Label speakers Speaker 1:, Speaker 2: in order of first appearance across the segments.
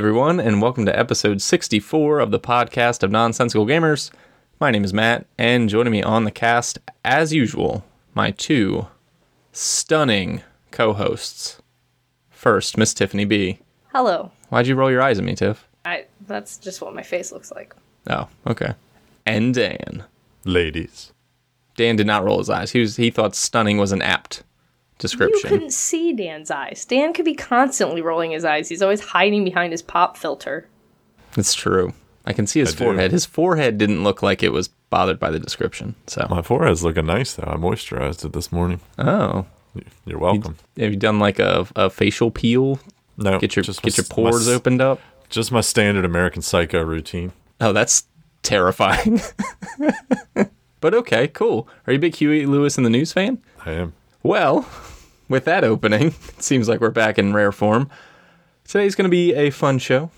Speaker 1: Hey everyone, and welcome to episode 64 of the podcast of Nonsensical Gamers. My name is Matt, and joining me on the cast, as usual, my two stunning co hosts. First, Miss Tiffany B.
Speaker 2: Hello.
Speaker 1: Why'd you roll your eyes at me, Tiff?
Speaker 2: I that's just what my face looks like.
Speaker 1: Oh, okay. And Dan.
Speaker 3: ladies.
Speaker 1: Dan did not roll his eyes. He was he thought stunning was an apt
Speaker 2: You
Speaker 1: description.
Speaker 2: couldn't see Dan's eyes. Dan could be constantly rolling his eyes. He's always hiding behind his pop filter.
Speaker 1: It's true. I can see his
Speaker 3: I do.
Speaker 1: forehead. His forehead didn't look like it was bothered by the description. So,
Speaker 3: My forehead's looking nice though. I moisturized it this morning.
Speaker 1: oh,
Speaker 3: You're welcome.
Speaker 1: have you done like a, a facial peel?
Speaker 3: No,
Speaker 1: Get your
Speaker 3: just
Speaker 1: get
Speaker 3: my-
Speaker 1: your pores
Speaker 3: my,
Speaker 1: opened up.
Speaker 3: Just my standard American Psycho routine.
Speaker 1: Oh, that's terrifying. but okay, cool. Are you a big Huey Lewis and the News fan?
Speaker 3: I am.
Speaker 1: Well, with that opening, it seems like we're back in rare form. Today's going to be a fun show.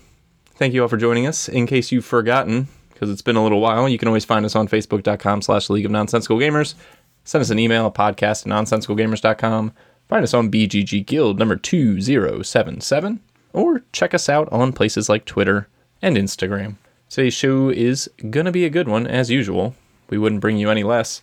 Speaker 1: Thank you all for joining us. In case you've forgotten, because it's been a little while, you can always find us on facebook.com slash League of Nonsensical Gamers. Send us an email, podcast at nonsensicalgamers.com. Find us on BGG Guild number 2077. Or check us out on places like Twitter and Instagram. Today's show is going to be a good one, as usual. We wouldn't bring you any less.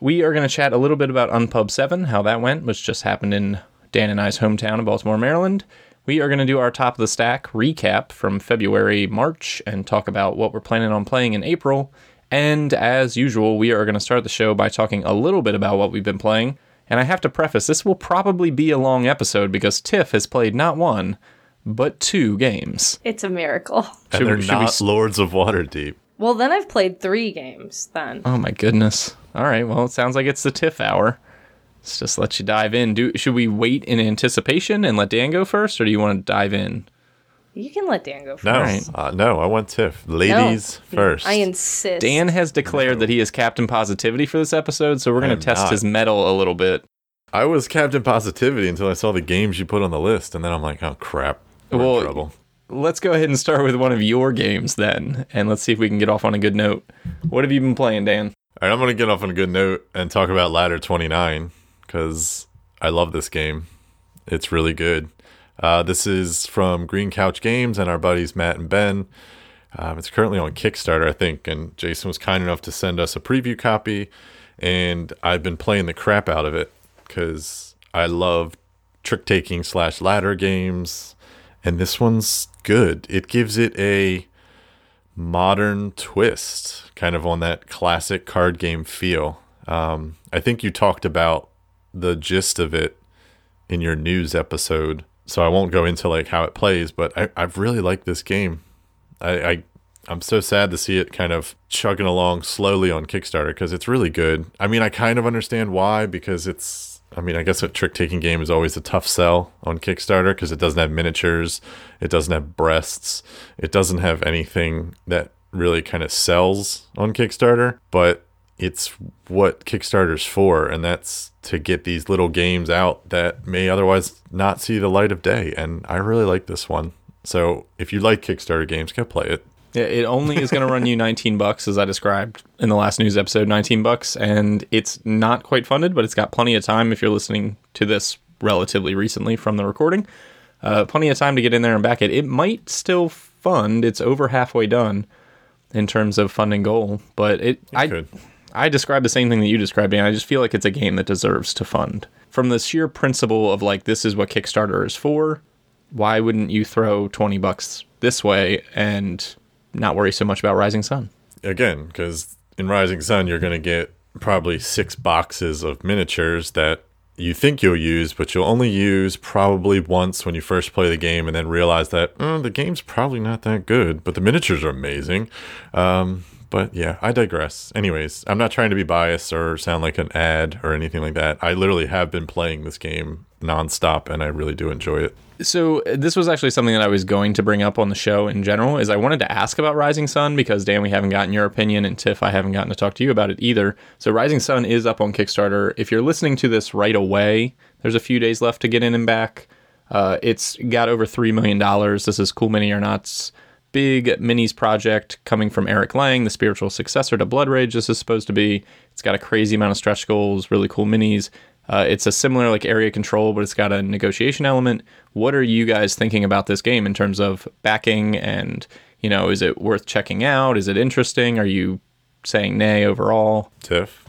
Speaker 1: We are going to chat a little bit about Unpub 7, how that went, which just happened in Dan and I's hometown of Baltimore, Maryland. We are going to do our top of the stack recap from February, March, and talk about what we're planning on playing in April. And as usual, we are going to start the show by talking a little bit about what we've been playing. And I have to preface this will probably be a long episode because Tiff has played not one, but two games.
Speaker 2: It's a miracle.
Speaker 3: And
Speaker 1: we-
Speaker 3: they're
Speaker 1: should we
Speaker 3: not
Speaker 1: s-
Speaker 3: Lords of Waterdeep.
Speaker 2: Well, then I've played three games. Then
Speaker 1: Oh my goodness. All right, well, it sounds like it's the Tiff hour. Let's just let you dive in. Do should we wait in anticipation and let Dan go first, or do you want to dive in?
Speaker 2: you can let Dan go first.
Speaker 3: No,
Speaker 1: Alright.
Speaker 3: uh, no, I want Tiff.
Speaker 2: No.
Speaker 3: Ladies first.
Speaker 2: I insist.
Speaker 1: Dan has declared that he is Captain Positivity for this episode, so we're going to test
Speaker 3: not.
Speaker 1: his mettle a little bit.
Speaker 3: I was Captain Positivity until I saw the games you put on the list, and then I'm like, oh crap, we're
Speaker 1: Well,
Speaker 3: in trouble.
Speaker 1: Let's go ahead and start with one of your games then, and let's see if we can get off on a good note. What have you been playing, Dan?
Speaker 3: All right, I'm gonna get off on a good note and talk about Ladder 29 because I love this game. It's really good. Uh, this is from Green Couch Games and our buddies Matt and Ben. Um, it's currently on Kickstarter, I think, and Jason was kind enough to send us a preview copy, and I've been playing the crap out of it because I love trick taking slash ladder games, and this one's good. It gives it a modern twist, kind of on that classic card game feel. Um, I think you talked about the gist of it in your news episode, so I won't go into like how it plays, but I, I've really liked this game. I, I I'm so sad to see it kind of chugging along slowly on Kickstarter because it's really good. I mean, I kind of understand why because it's. I mean, I guess a trick taking game is always a tough sell on Kickstarter because it doesn't have miniatures, it doesn't have breasts, it doesn't have anything that really kind of sells on Kickstarter. But it's what Kickstarter's for, and that's to get these little games out that may otherwise not see the light of day. And I really like this one. So if you like Kickstarter games, go play it.
Speaker 1: Yeah, it only is going to run you 19 bucks, as I described in the last news episode. 19 bucks, and it's not quite funded, but it's got plenty of time if you're listening to this relatively recently from the recording. Uh, plenty of time to get in there and back it. It might still fund. It's over halfway done in terms of funding goal, but it. I
Speaker 3: could.
Speaker 1: I describe the same thing that you described, and I just feel like it's a game that deserves to fund. From the sheer principle of like this is what Kickstarter is for, why wouldn't you throw 20 bucks this way and not worry so much about Rising Sun?
Speaker 3: again because in rising sun you're going to get probably six boxes of miniatures that you think you'll use but you'll only use probably once when you first play the game and then realize that "Oh, the game's probably not that good but the miniatures are amazing. Um, but yeah i digress. Anyways i'm not trying to be biased or sound like an ad or anything like that. I literally have been playing this game nonstop and i really do enjoy it
Speaker 1: So uh, this was actually something that I was going to bring up on the show in general is I wanted to ask about Rising Sun because Dan we haven't gotten your opinion and Tiff I haven't gotten to talk to you about it either. So Rising Sun is up on Kickstarter. If you're listening to this right away, there's a few days left to get in and back. Uh, it's got over three million dollars. This is Cool Mini or Not's big minis project coming from Eric Lang, the spiritual successor to Blood Rage. This is supposed to be. It's got a crazy amount of stretch goals, really cool minis. Uh, it's a similar like area control, but it's got a negotiation element. What are you guys thinking about this game in terms of backing and you know, is it worth checking out? Is it interesting? Are you saying nay overall?
Speaker 3: Tiff.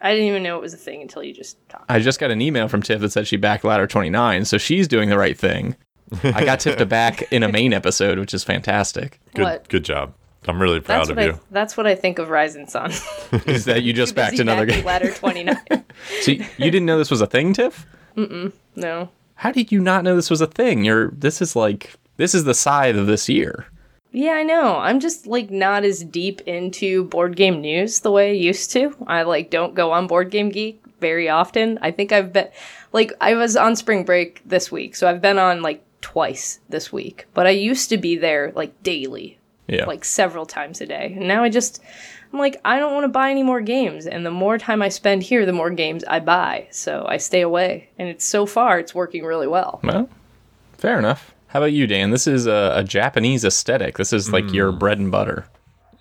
Speaker 2: I didn't even know it was a thing until you just talked.
Speaker 1: I just got an email from Tiff that said she backed Ladder 29, so she's doing the right thing. I got Tiff to back in a main episode, which is fantastic.
Speaker 3: Good
Speaker 2: What?
Speaker 3: good job. I'm really proud
Speaker 2: That's
Speaker 3: of
Speaker 2: what
Speaker 3: you.
Speaker 2: I. That's what I think of Rising Sun.
Speaker 1: Is that you just backed another
Speaker 2: backing
Speaker 1: game?
Speaker 2: Ladder twenty nine.
Speaker 1: So you you didn't know this was a thing, Tiff? Mm.
Speaker 2: No.
Speaker 1: How did you not know this was a thing? You're this is like this is the scythe of this year.
Speaker 2: Yeah, I know. I'm just like not as deep into board game news the way I used to. I like don't go on Board Game Geek very often. I think I've been like I was on spring break this week, so I've been on like twice this week. But I used to be there like daily,
Speaker 1: Yeah.
Speaker 2: like several times a day. And now I just I'm like I don't want to buy any more games, and the more time I spend here, the more games I buy. So I stay away, and it's so far it's working really well.
Speaker 1: well, fair enough. How about you, Dan? This is a, a Japanese aesthetic. This is like your mm. bread and butter.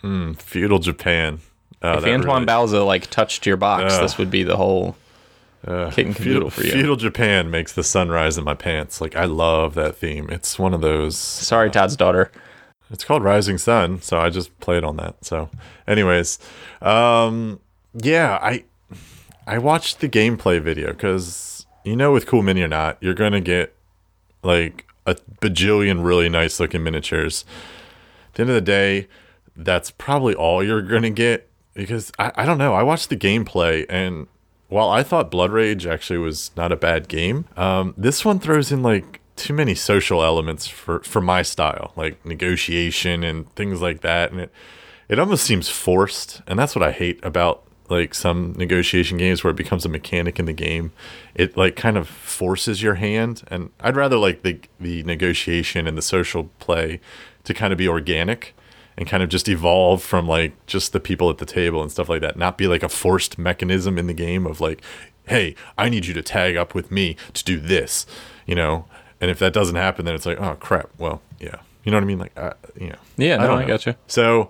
Speaker 3: Mm, feudal Japan. Oh,
Speaker 1: If Antoine
Speaker 3: really-
Speaker 1: Bauza like touched your box,
Speaker 3: Ugh.
Speaker 1: this would be the whole kit and
Speaker 3: Feudal,
Speaker 1: for you.
Speaker 3: Feudal Japan makes the sunrise in my pants. Like I love that theme. It's one of those.
Speaker 1: Sorry, Todd's daughter.
Speaker 3: It's called Rising Sun, so I just played on that. So, anyways, um, yeah, I I watched the gameplay video because you know, with Cool Mini or not, you're gonna get like a bajillion really nice looking miniatures. At the end of the day, that's probably all you're gonna get because I, I don't know. I watched the gameplay and while I thought Blood Rage actually was not a bad game, um, this one throws in like too many social elements for for my style, like negotiation and things like that, and it it almost seems forced, and that's what I hate about like some negotiation games where it becomes a mechanic in the game. It like kind of forces your hand, and I'd rather like the the negotiation and the social play to kind of be organic and kind of just evolve from like just the people at the table and stuff like that, not be like a forced mechanism in the game of like, hey, I need you to tag up with me to do this, you know. And if that doesn't happen, then it's like, oh crap. Well, yeah, you know what I mean? Like, you know.
Speaker 1: Yeah, no,
Speaker 3: don't
Speaker 1: I gotcha.
Speaker 3: So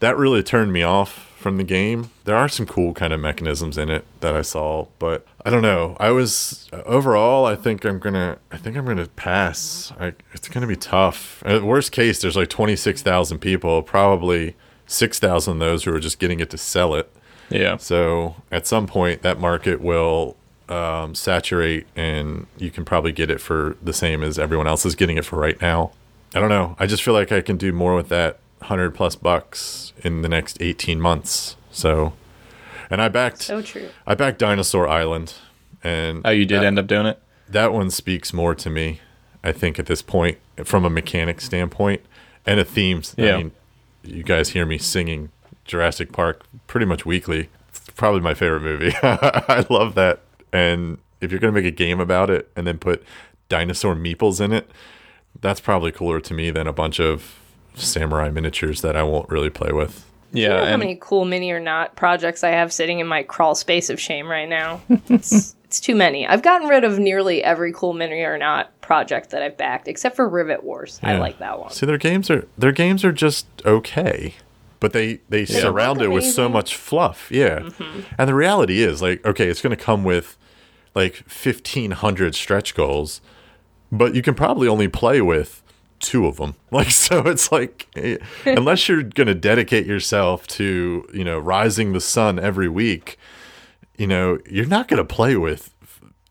Speaker 3: that really turned me off from the game. There are some cool kind of mechanisms in it that I saw, but I don't know. I was overall. I think I'm gonna. I think I'm gonna pass. I, it's gonna be tough. At worst case, there's like 26,000 people. Probably 6,000 of those who are just getting it to sell it.
Speaker 1: Yeah.
Speaker 3: So at some point, that market will um, saturate, and you can probably get it for the same as everyone else is getting it for right now. I don't know. I just feel like I can do more with that hundred plus bucks in the next eighteen months. So, and I backed,
Speaker 2: So true.
Speaker 3: I backed Dinosaur Island, and
Speaker 1: Oh, you did
Speaker 3: that,
Speaker 1: end up doing it?
Speaker 3: that one speaks more to me. I think at this point, from a mechanic standpoint and a themes.
Speaker 1: Yeah.
Speaker 3: I mean, you guys hear me singing Jurassic Park pretty much weekly. It's probably my favorite movie. I love that. And if you're gonna make a game about it and then put dinosaur meeples in it, that's probably cooler to me than a bunch of samurai miniatures that I won't really play with.
Speaker 1: Yeah.
Speaker 2: you know how many cool mini or not projects I have sitting in my crawl space of shame right now? It's, it's too many. I've gotten rid of nearly every cool mini or not project that I've backed, except for Rivet Wars. I like that one.
Speaker 3: See, their games are their games are just okay, but they they surround it with so much fluff. Yeah, and the reality is like okay, it's going to come with like fifteen hundred stretch goals, but you can probably only play with two of them. Like so, it's like eh, unless you're going to dedicate yourself to you know rising the sun every week, you know you're not going to play with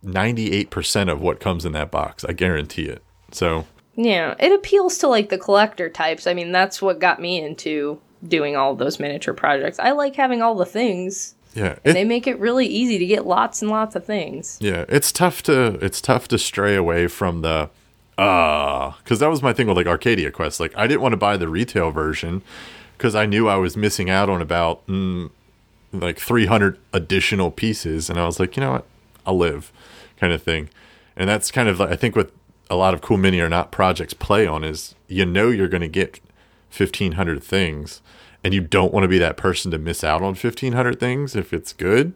Speaker 3: ninety eight percent of what comes in that box. I guarantee it. So.
Speaker 2: Yeah, it appeals to like the collector types. I mean, that's what got me into doing all those miniature projects. I like having all the things.
Speaker 3: Yeah,
Speaker 2: And
Speaker 3: it-
Speaker 2: they make it really easy to get lots and lots of things.
Speaker 3: Yeah, it's tough to it's tough to stray away from the uh cuz that was my thing with like Arcadia Quest. Like I didn't want to buy the retail version cuz I knew I was missing out on about mm, like 300 additional pieces and I was like, "You know what? I'll live." kind of thing. And that's kind of like I think what a lot of cool mini or not projects play on is you know you're going to get 1500 things and you don't want to be that person to miss out on 1500 things if it's good.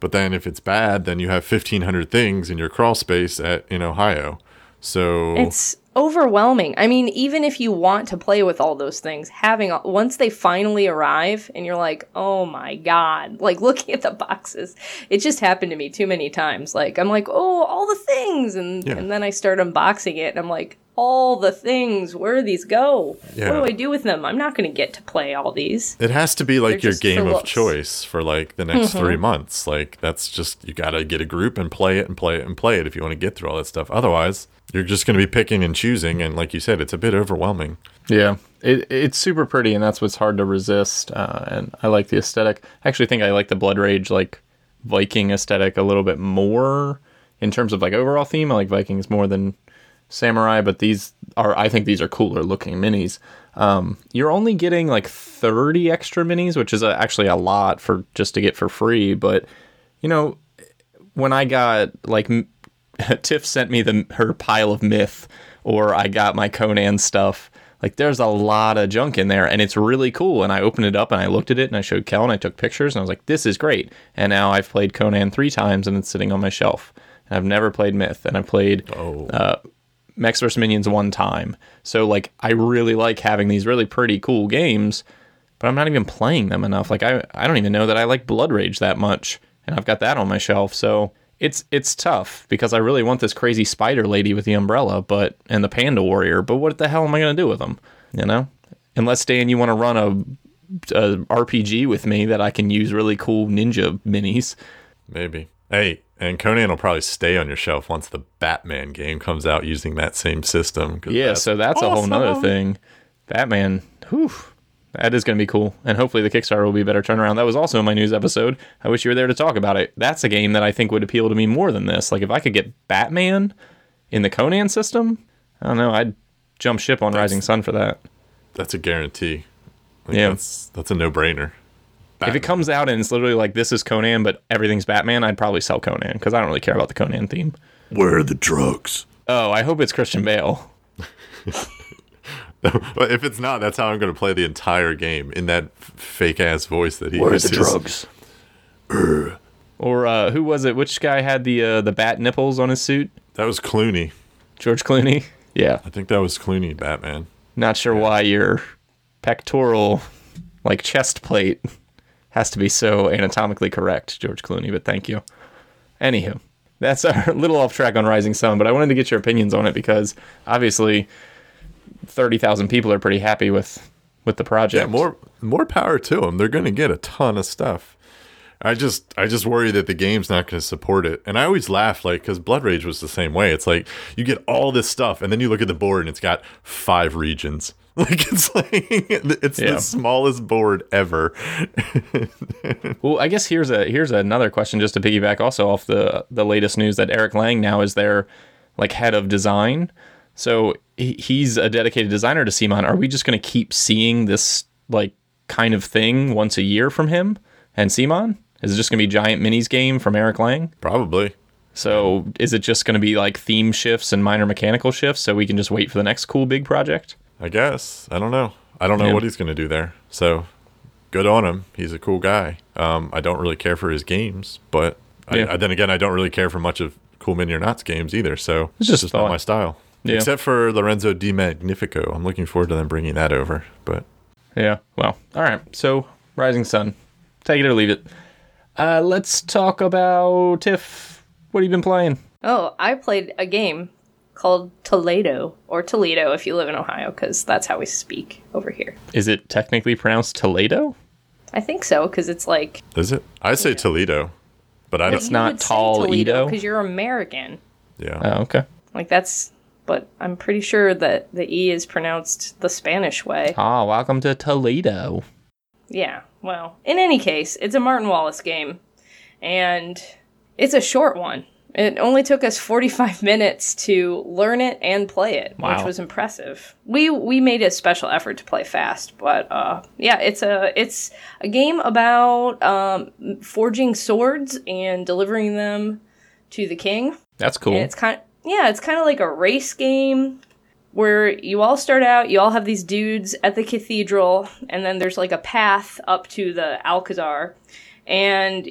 Speaker 3: But then if it's bad, then you have 1500 things in your crawl space at in Ohio. So
Speaker 2: It's overwhelming. I mean, even if you want to play with all those things, having once they finally arrive and you're like, "Oh my god." Like looking at the boxes. It just happened to me too many times. Like I'm like, "Oh, all the things." And
Speaker 3: Yeah.
Speaker 2: and then I start unboxing it and I'm like, "All the things. Where do these go?
Speaker 3: Yeah.
Speaker 2: What do I do with them? I'm not going to get to play all these."
Speaker 3: It has to be like
Speaker 2: They're
Speaker 3: your game of choice for like the next mm-hmm. three months. Like that's just you got to get a group and play it and play it and play it if you want to get through all that stuff. Otherwise, you're just going to be picking and choosing, and like you said, it's a bit overwhelming.
Speaker 1: Yeah, it, it's super pretty, and that's what's hard to resist. Uh, and I like the aesthetic. I actually think I like the Blood Rage like Viking aesthetic a little bit more in terms of like overall theme. I like Vikings more than Samurai, but these are I think these are cooler looking minis. Um, you're only getting like 30 extra minis, which is uh actually a lot for just to get for free. But you know, when I got like Tiff sent me the her pile of myth, or I got my Conan stuff. Like there's a lot of junk in there, and it's really cool. And I opened it up and I looked at it and I showed Kel and I took pictures and I was like, "This is great." And now I've played Conan three times and it's sitting on my shelf. And I've never played Myth, and I've played
Speaker 3: Oh, uh,
Speaker 1: Mechs vs Minions one time. So like I really like having these really pretty cool games, but I'm not even playing them enough. Like I I don't even know that I like Blood Rage that much, and I've got that on my shelf. So it's it's tough because I really want this crazy spider lady with the umbrella, but and the panda warrior. But what the hell am I gonna do with them? You know, unless Dan, you want to run a, a RPG with me that I can use really cool ninja minis.
Speaker 3: maybe. Hey, and Conan will probably stay on your shelf once the Batman game comes out using that same system.
Speaker 1: Yeah,
Speaker 3: that's
Speaker 1: so that's a whole nother thing. Batman, whew, that is going to be cool. And hopefully the Kickstarter will be a better turnaround. That was also in my news episode. I wish you were there to talk about it. That's a game that I think would appeal to me more than this. Like if I could get Batman in the Conan system, I don't know, I'd jump ship on Rising Sun for that.
Speaker 3: That's a guarantee. Like,
Speaker 1: Yeah.
Speaker 3: that's that's a no brainer.
Speaker 1: If it comes out and it's literally like this is Conan, but everything's Batman, I'd probably sell Conan because I don't really care about the Conan theme.
Speaker 3: Where are the drugs?
Speaker 1: Oh, I hope it's Christian Bale.
Speaker 3: But if it's not, that's how I'm going to play the entire game in that fake ass voice that he uses.
Speaker 1: Or uh, who was it? Which guy had the uh, the bat nipples on his suit?
Speaker 3: That was Clooney.
Speaker 1: George Clooney. Yeah.
Speaker 3: I think that was Clooney Batman.
Speaker 1: Not sure why your pectoral, like chest plate, has to be so anatomically correct, George Clooney, but thank you. Anywho, that's a little off track on Rising Sun, but I wanted to get your opinions on it because obviously 30,000 people are pretty happy with with the project.
Speaker 3: Yeah, more more power to them. They're going to get a ton of stuff. I just I just worry that the game's not going to support it. And I always laugh like cuz Blood Rage was the same way. It's like you get all this stuff and then you look at the board and it's got 5 regions. Like it's like it's
Speaker 1: Yeah.
Speaker 3: the smallest board ever.
Speaker 1: Well, I guess here's a here's another question just to piggyback also off the the latest news that Eric Lang now is their like head of design. So he's a dedicated designer to CMON, Are we just going to keep seeing this like kind of thing once a year from him and CMON? Is it just going to be giant minis game from Eric Lang?
Speaker 3: Probably.
Speaker 1: So is it just going to be like theme shifts and minor mechanical shifts so we can just wait for the next cool big project?
Speaker 3: I guess. I don't know. I don't know
Speaker 1: Yeah.
Speaker 3: what he's going to do there. So good on him. He's a cool guy. Um, I don't really care for his games, but
Speaker 1: Yeah.
Speaker 3: I, I, then again, I don't really care for much of Cool Mini or Nots games either. So
Speaker 1: It's just
Speaker 3: not my style.
Speaker 1: Yeah.
Speaker 3: Except for Lorenzo Di Magnifico. I'm looking forward to them bringing that over. But
Speaker 1: Yeah. Well, all right. So, Rising Sun. Take it or leave it. Uh, let's talk about Tiff. What have you been playing?
Speaker 2: Oh, I played a game called Toledo or Toledo if you live in Ohio because that's how we speak over here.
Speaker 1: Is it technically pronounced Toledo?
Speaker 2: I think so because it's like
Speaker 3: is it? I say Toledo, but I don't.
Speaker 1: It's not Toledo?
Speaker 2: because you're American.
Speaker 3: Yeah.
Speaker 1: Oh, okay.
Speaker 2: Like that's, but I'm pretty sure that the e is pronounced the Spanish way.
Speaker 1: Ah, welcome to Toledo.
Speaker 2: Yeah. Well, in any case, it's a Martin Wallace game, and it's a short one. It only took us 45 minutes to learn it and play it,
Speaker 1: Wow.
Speaker 2: which was impressive. We we made a special effort to play fast, but uh, yeah, it's a it's a game about um, forging swords and delivering them to the king.
Speaker 1: That's cool.
Speaker 2: And it's kind yeah, it's kind of like a race game where you all start out, you all have these dudes at the cathedral, and then there's like a path up to the Alcazar. And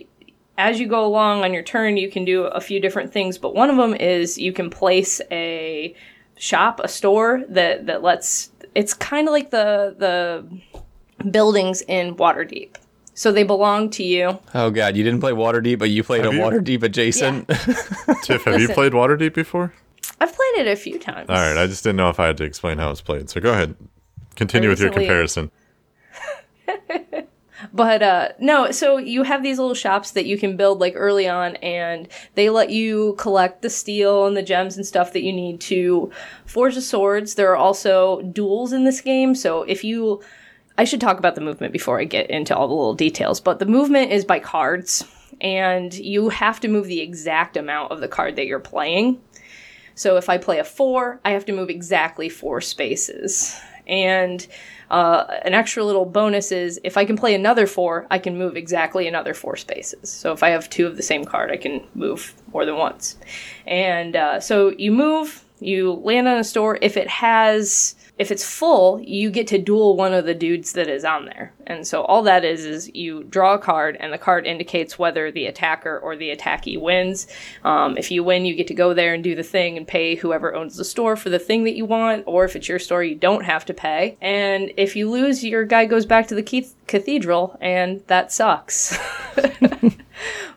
Speaker 2: as you go along on your turn, you can do a few different things, but one of them is you can place a shop, a store that that lets. It's kind of like the the buildings in Waterdeep. So they belong to you.
Speaker 1: Oh god, you didn't play Waterdeep, but you played
Speaker 3: Have
Speaker 1: a
Speaker 3: you?
Speaker 1: Waterdeep adjacent.
Speaker 3: Tiff, have you
Speaker 2: Listen.
Speaker 3: played Waterdeep before?
Speaker 2: I've played it a few times.
Speaker 3: All right, I just didn't know if I had to explain how it's played. So go ahead. Continue with your comparison.
Speaker 2: But uh no, so you have these little shops that you can build like early on and they let you collect the steel and the gems and stuff that you need to forge the swords. There are also duels in this game, so if you I should talk about the movement before I get into all the little details, but the movement is by cards and you have to move the exact amount of the card that you're playing. So if I play a four, I have to move exactly four spaces. And uh, an extra little bonus is if I can play another four, I can move exactly another four spaces. So if I have two of the same card, I can move more than once. And uh, so you move, you land on a store. If it has, if it's full, you get to duel one of the dudes that is on there. And so all that is is you draw a card, and the card indicates whether the attacker or the attackee wins. Um, if you win, you get to go there and do the thing and pay whoever owns the store for the thing that you want. Or if it's your store, you don't have to pay. And if you lose, your guy goes back to the cath- cathedral, and that sucks.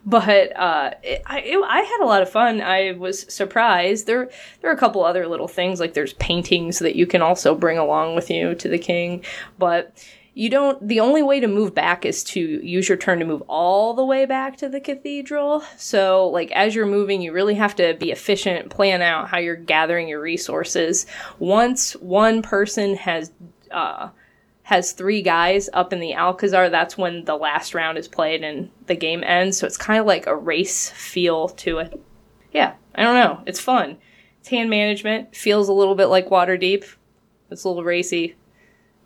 Speaker 2: but uh, it, I, it, I had a lot of fun. I was surprised. There, there are a couple other little things like there's paintings that you can also bring along with you to the king, but you don't. The only way to move back is to use your turn to move all the way back to the cathedral. So, like as you're moving, you really have to be efficient, plan out how you're gathering your resources. Once one person has. Uh, has three guys up in the Alcazar, that's when the last round is played and the game ends. So it's kind of like a race feel to it. Yeah, I don't know. It's fun. It's hand management. Feels a little bit like Waterdeep. It's a little racy.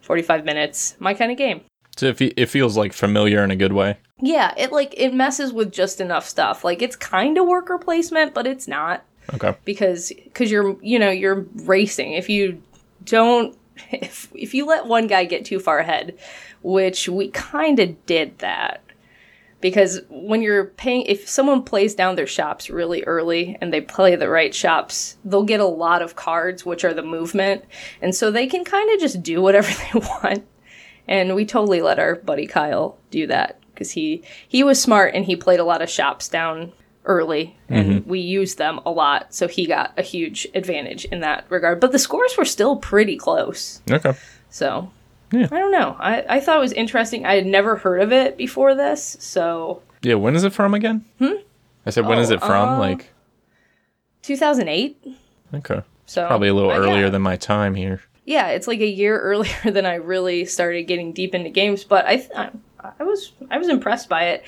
Speaker 2: 45 minutes. My kind of game.
Speaker 1: so it, it feels like familiar in a good way.
Speaker 2: Yeah, it like it messes with just enough stuff. Like it's kind of worker placement, but it's not
Speaker 1: Okay.
Speaker 2: because because you're you know you're racing if you don't if, if you let one guy get too far ahead which we kind of did that because when you're paying if someone plays down their shops really early and they play the right shops they'll get a lot of cards which are the movement. And so they can kind of just do whatever they want. And we totally let our buddy Kyle do that because he he was smart and he played a lot of shops down early and mm-hmm. we used them a lot. So he got a huge advantage in that regard. But the scores were still pretty close.
Speaker 1: Okay.
Speaker 2: so
Speaker 1: Yeah.
Speaker 2: i don't know I, I thought it was interesting i had never heard of it before this so
Speaker 1: Yeah. When is it from again? Hmm. I said, when is
Speaker 2: Oh,
Speaker 1: it from?
Speaker 2: uh,
Speaker 1: like,
Speaker 2: 2008
Speaker 1: okay,
Speaker 2: so
Speaker 1: probably a little
Speaker 2: uh,
Speaker 1: earlier
Speaker 2: yeah.
Speaker 1: than my time here.
Speaker 2: yeah, it's like a year earlier than I really started getting deep into games, but I, I I was I was impressed by it.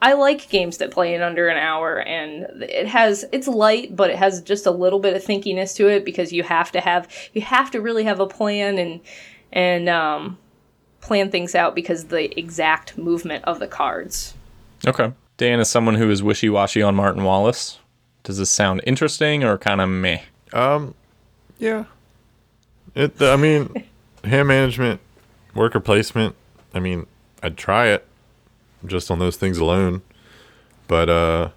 Speaker 2: I like games that play in under an hour, and it has it's light, but it has just a little bit of thinkiness to it because you have to have you have to really have a plan and and um, plan things out because the exact movement of the cards.
Speaker 1: Okay. Dan is someone who is wishy washy on Martin Wallace. Does this sound interesting or kind of meh?
Speaker 3: Um, yeah. It. I mean, hand management, worker placement. I mean, I'd try it, just on those things alone. But uh,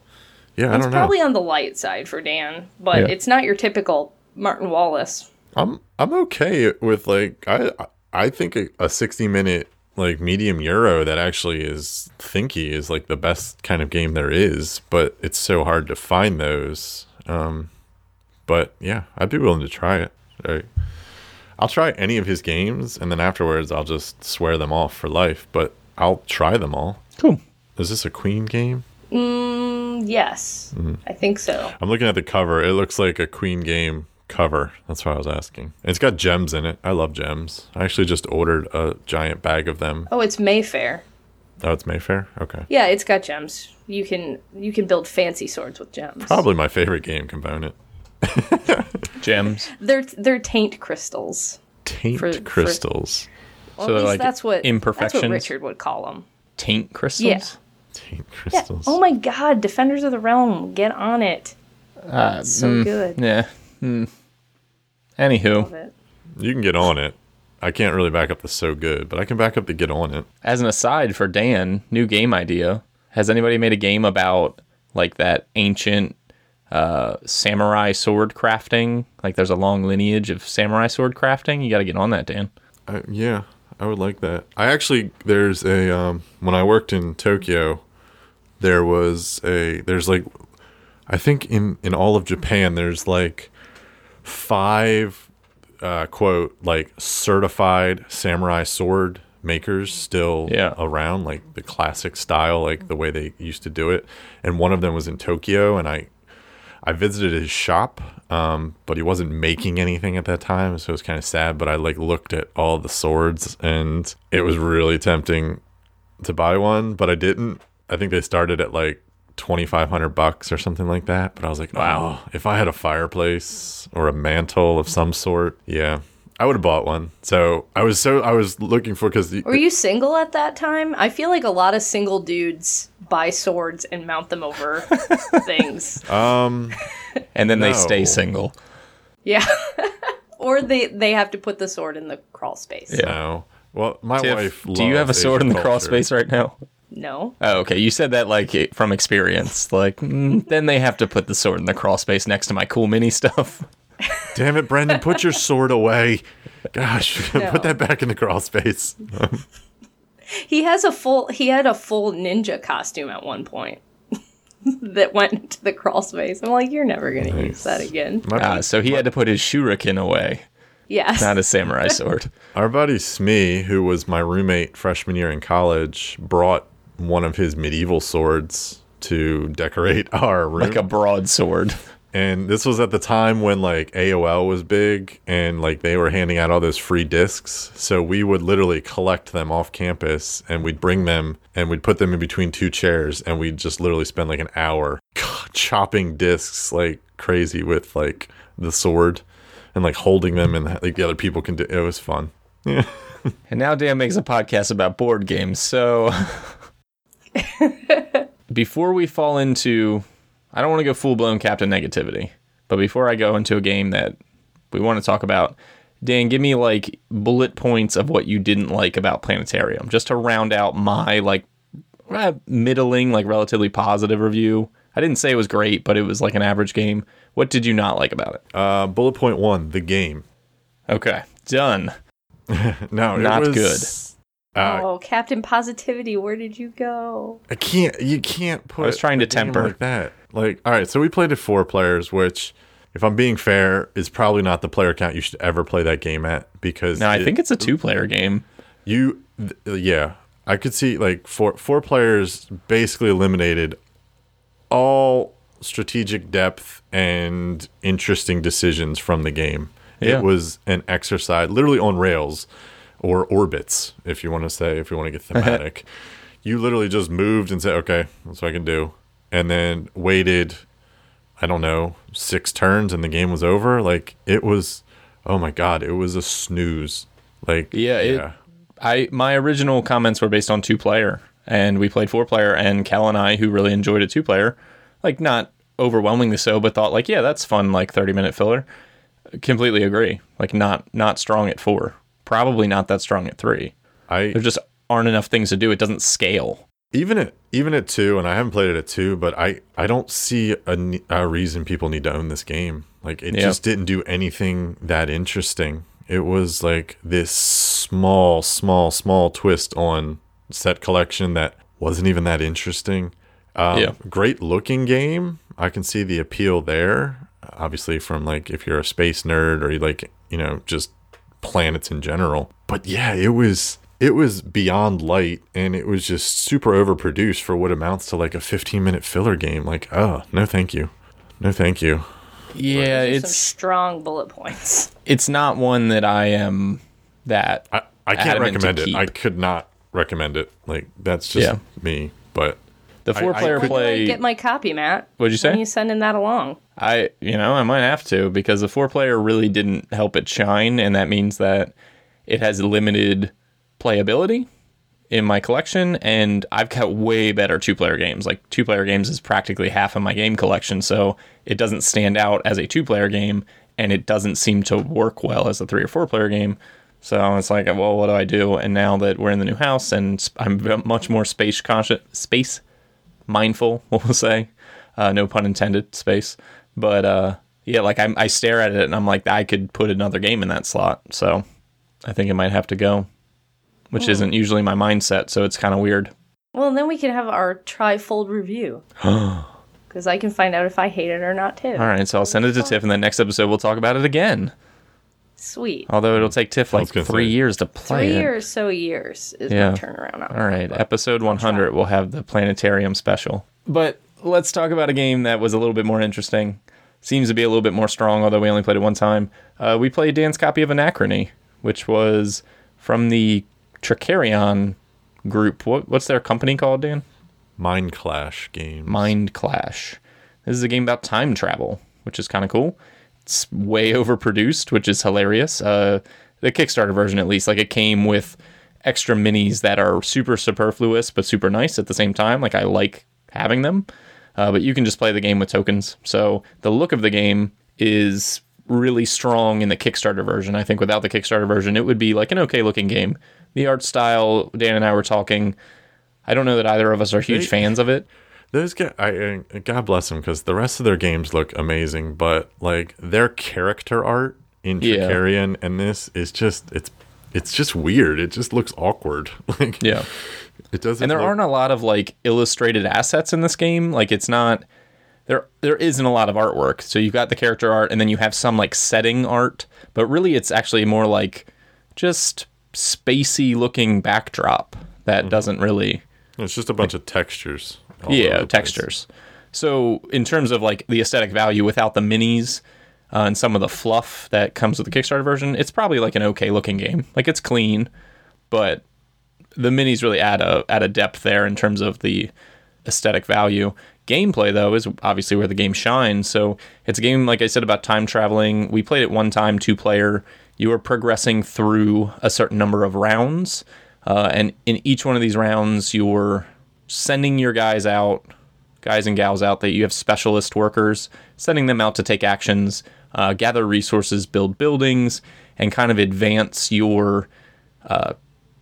Speaker 3: yeah, I don't know.
Speaker 2: It's probably on the light side for Dan, but
Speaker 1: Yeah.
Speaker 2: it's not your typical Martin Wallace.
Speaker 3: I'm I'm okay with like I I think a, a 60 minute like medium euro that actually is thinky is like the best kind of game there is, but it's so hard to find those. Um, but yeah, I'd be willing to try it. Right. I'll try any of his games, and then afterwards I'll just swear them off for life. But I'll try them all.
Speaker 1: Cool.
Speaker 3: Is this a Queen game?
Speaker 2: Mm, yes,
Speaker 3: Mm-hmm.
Speaker 2: I think so.
Speaker 3: I'm looking at the cover. It looks like a Queen game cover. That's why I was asking. It's got gems in it. I love gems. I actually just ordered a giant bag of them.
Speaker 2: Oh, it's Mayfair.
Speaker 3: Oh, it's Mayfair. Okay.
Speaker 2: Yeah, it's got gems. You can you can build fancy swords with gems.
Speaker 3: Probably my favorite game component.
Speaker 1: Gems.
Speaker 2: They're they're taint crystals.
Speaker 3: Taint
Speaker 2: For- for-
Speaker 3: crystals.
Speaker 2: Well,
Speaker 1: So
Speaker 2: at least
Speaker 1: like
Speaker 2: that's what
Speaker 1: imperfections.
Speaker 2: That's what Richard would call them.
Speaker 1: Taint crystals?
Speaker 2: Yeah.
Speaker 3: Taint crystals. Yeah.
Speaker 2: Oh my God, Defenders of the Realm, get on it.
Speaker 1: Uh,
Speaker 2: So
Speaker 1: mm,
Speaker 2: good.
Speaker 1: Yeah. Mm. Anywho,
Speaker 3: You can get on it. I can't really back up the so good, but I can back up the get on it.
Speaker 1: as an aside for Dan, new game idea. Has anybody made a game about like that ancient uh, samurai sword crafting. Like there's a long lineage of samurai sword crafting. You got to get on that, Dan.
Speaker 3: I, yeah, I would like that. I actually there's a um, when I worked in Tokyo, there was a there's like I think in in all of Japan there's like five uh, quote like certified samurai sword makers still
Speaker 1: Yeah.
Speaker 3: around like the classic style like the way they used to do it and one of them was in Tokyo and I I visited his shop, um, but he wasn't making anything at that time, so it was kind of sad. But I like looked at all the swords, and it was really tempting to buy one, but I didn't. I think they started at like twenty five hundred bucks or something like that. But I was like, wow, if I had a fireplace or a mantle of some sort, yeah, I would have bought one. So I was so I was looking for because
Speaker 2: Were you single at that time? I feel like a lot of single dudes buy swords and mount them over things.
Speaker 3: um
Speaker 1: And then they stay single.
Speaker 2: Yeah. or they they have to put the sword in the crawl space.
Speaker 1: Yeah.
Speaker 3: no. Well, my
Speaker 1: Tiff,
Speaker 3: wife.
Speaker 1: do you have a sword in the crawl space right now?
Speaker 2: No.
Speaker 1: Oh, okay. You said that like from experience. Like, mm, then they have to put the sword in the crawl space next to my cool mini stuff.
Speaker 3: Damn it, Brendan, put your sword away. Gosh,
Speaker 2: No.
Speaker 3: put that back in the crawl space.
Speaker 2: He has a full he had a full ninja costume at one point. that went into the crawl space. I'm like, you're never gonna use that again.
Speaker 3: My-
Speaker 1: Ah, so he had to put his shuriken away,
Speaker 2: Yes.
Speaker 1: not a samurai sword.
Speaker 3: Our buddy Smee, who was my roommate freshman year in college, brought one of his medieval swords to decorate our room.
Speaker 1: Like a broadsword.
Speaker 3: and this was at the time when like AOL was big and like they were handing out all those free discs. So we would literally collect them off campus and we'd bring them and we'd put them in between two chairs and we'd just literally spend like an hour chopping discs like crazy with like the sword and like holding them and like the other people can do it was fun. Yeah.
Speaker 1: And now Dan makes a podcast about board games. So before we fall into I don't want to go full blown captain negativity, but before I go into a game that we want to talk about, Dan, give me like bullet points of what you didn't like about Planetarium, just to round out my like eh, middling, like relatively positive review. I didn't say it was great, but it was like an average game. What did you not like about it?
Speaker 3: Uh, bullet point one: the game.
Speaker 1: Okay, done.
Speaker 3: No, it
Speaker 1: Not
Speaker 3: was-
Speaker 1: good.
Speaker 3: Uh,
Speaker 2: oh, Captain Positivity, where did you go?
Speaker 3: I can't. You can't put.
Speaker 1: I was trying to
Speaker 3: a game
Speaker 1: temper.
Speaker 3: like that. Like, all right, so we played it four players, which, if I'm being fair, is probably not the player count you should ever play that game at because
Speaker 1: Now I
Speaker 3: it-
Speaker 1: think it's a two player game.
Speaker 3: you. Th- yeah, I could see like four four players basically eliminated all strategic depth and interesting decisions from the game.
Speaker 1: Yeah.
Speaker 3: It was an exercise, literally on rails or orbits, if you want to say, if you want to get thematic. you literally just moved and said, okay, that's what I can do. And then waited, I don't know, six turns and the game was over. Like, it was, oh my God, it was a snooze. Like,
Speaker 1: Yeah, it- I my original comments were based on two player, and we played four player, and Cal and I, who really enjoyed a two player, like not overwhelmingly so, but thought like, yeah, that's fun, like thirty minute filler. Completely agree. Like not not strong at four, probably not that strong at three.
Speaker 3: I
Speaker 1: There just aren't enough things to do. It doesn't scale.
Speaker 3: even at even at two, and I haven't played it at two, but I I don't see a, a reason people need to own this game. Like it
Speaker 1: Yeah.
Speaker 3: just didn't do anything that interesting. It was like this small, small, small twist on set collection that wasn't even that interesting. Um,
Speaker 1: Yeah.
Speaker 3: Great looking game. I can see the appeal there. Obviously, from like if you're a space nerd or you like, you know, just planets in general. But yeah, it was it was beyond light and it was just super overproduced for what amounts to like a 15 minute filler game. Like, oh, no thank you. No thank you.
Speaker 1: Yeah,
Speaker 2: Those are some
Speaker 1: it's
Speaker 2: strong bullet points.
Speaker 1: it's not one that I am that
Speaker 3: I, I can't recommend it.
Speaker 1: keep.
Speaker 3: I could not recommend it. Like that's just
Speaker 1: Yeah.
Speaker 3: me. But
Speaker 1: the four player play
Speaker 3: I could-
Speaker 1: play.
Speaker 2: Get my copy, Matt.
Speaker 1: What'd you say?
Speaker 2: When are you sending that along?
Speaker 1: I, you know, I might have to because the four player really didn't help it shine, and that means that it has limited playability in my collection, and I've got way better two player games. Like two player games is practically half of my game collection, so it doesn't stand out as a two player game, and it doesn't seem to work well as a three or four player game. So it's like, well, what do I do? And now that we're in the new house and I'm much more space conscious, space mindful, we'll say. Uh, no pun intended, space. But uh, yeah, like I, I stare at it and I'm like, I could put another game in that slot. So I think it might have to go, which isn't usually my mindset. So it's kind of weird.
Speaker 2: Well, then we can have our trifold review. Because I can find out if I hate it or not too.
Speaker 1: All right, so I'll send it to Tiff, and then next episode we'll talk about it again.
Speaker 2: Sweet.
Speaker 1: Although it'll take Tiff like three
Speaker 3: say.
Speaker 1: years to play
Speaker 2: Three
Speaker 1: it.
Speaker 2: or so years is
Speaker 1: Yeah.
Speaker 2: my turnaround on
Speaker 1: All right, episode 100 we'll have the planetarium special. But let's talk about a game that was a little bit more interesting. Seems to be a little bit more strong, although we only played it one time. Uh, we played Dan's copy of Anachrony, which was from the Trickerion group. What, what's their company called, Dan?
Speaker 3: Mind Clash games.
Speaker 1: Mind Clash. This is a game about time travel, which is kind of cool. It's way overproduced, which is hilarious. Uh, the Kickstarter version, at least, like it came with extra minis that are super superfluous but super nice at the same time. Like I like having them, uh, but you can just play the game with tokens. So the look of the game is really strong in the Kickstarter version. I think without the Kickstarter version, it would be like an okay looking game. The art style, Dan and I were talking. I don't know that either of us are huge
Speaker 3: They-
Speaker 1: fans of it.
Speaker 3: Those guys, I, I God bless them because the rest of their games look amazing, but like their character art in
Speaker 1: Yeah.
Speaker 3: Trickerion and this is just it's it's just weird. It just looks awkward. Like
Speaker 1: Yeah.
Speaker 3: it doesn't.
Speaker 1: and there
Speaker 3: look-
Speaker 1: aren't a lot of like illustrated assets in this game like it's not there there isn't a lot of artwork so you've got the character art and then you have some like setting art but really it's actually more like just spacey looking backdrop that
Speaker 3: Mm-hmm.
Speaker 1: doesn't really
Speaker 3: It's just a bunch of textures.
Speaker 1: Yeah
Speaker 3: the place.
Speaker 1: textures. So in terms of like the aesthetic value without the minis uh, and some of the fluff that comes with the kickstarter version it's probably like an okay looking game. Like it's clean but the minis really add a add a depth there in terms of the aesthetic value. Gameplay though is obviously where the game shines. So it's a game like i said about time traveling. We played it one time two player. You are progressing through a certain number of rounds uh, and in each one of these rounds you're sending your guys out guys and gals out that you have specialist workers sending them out to take actions uh, gather resources build buildings and kind of advance your uh,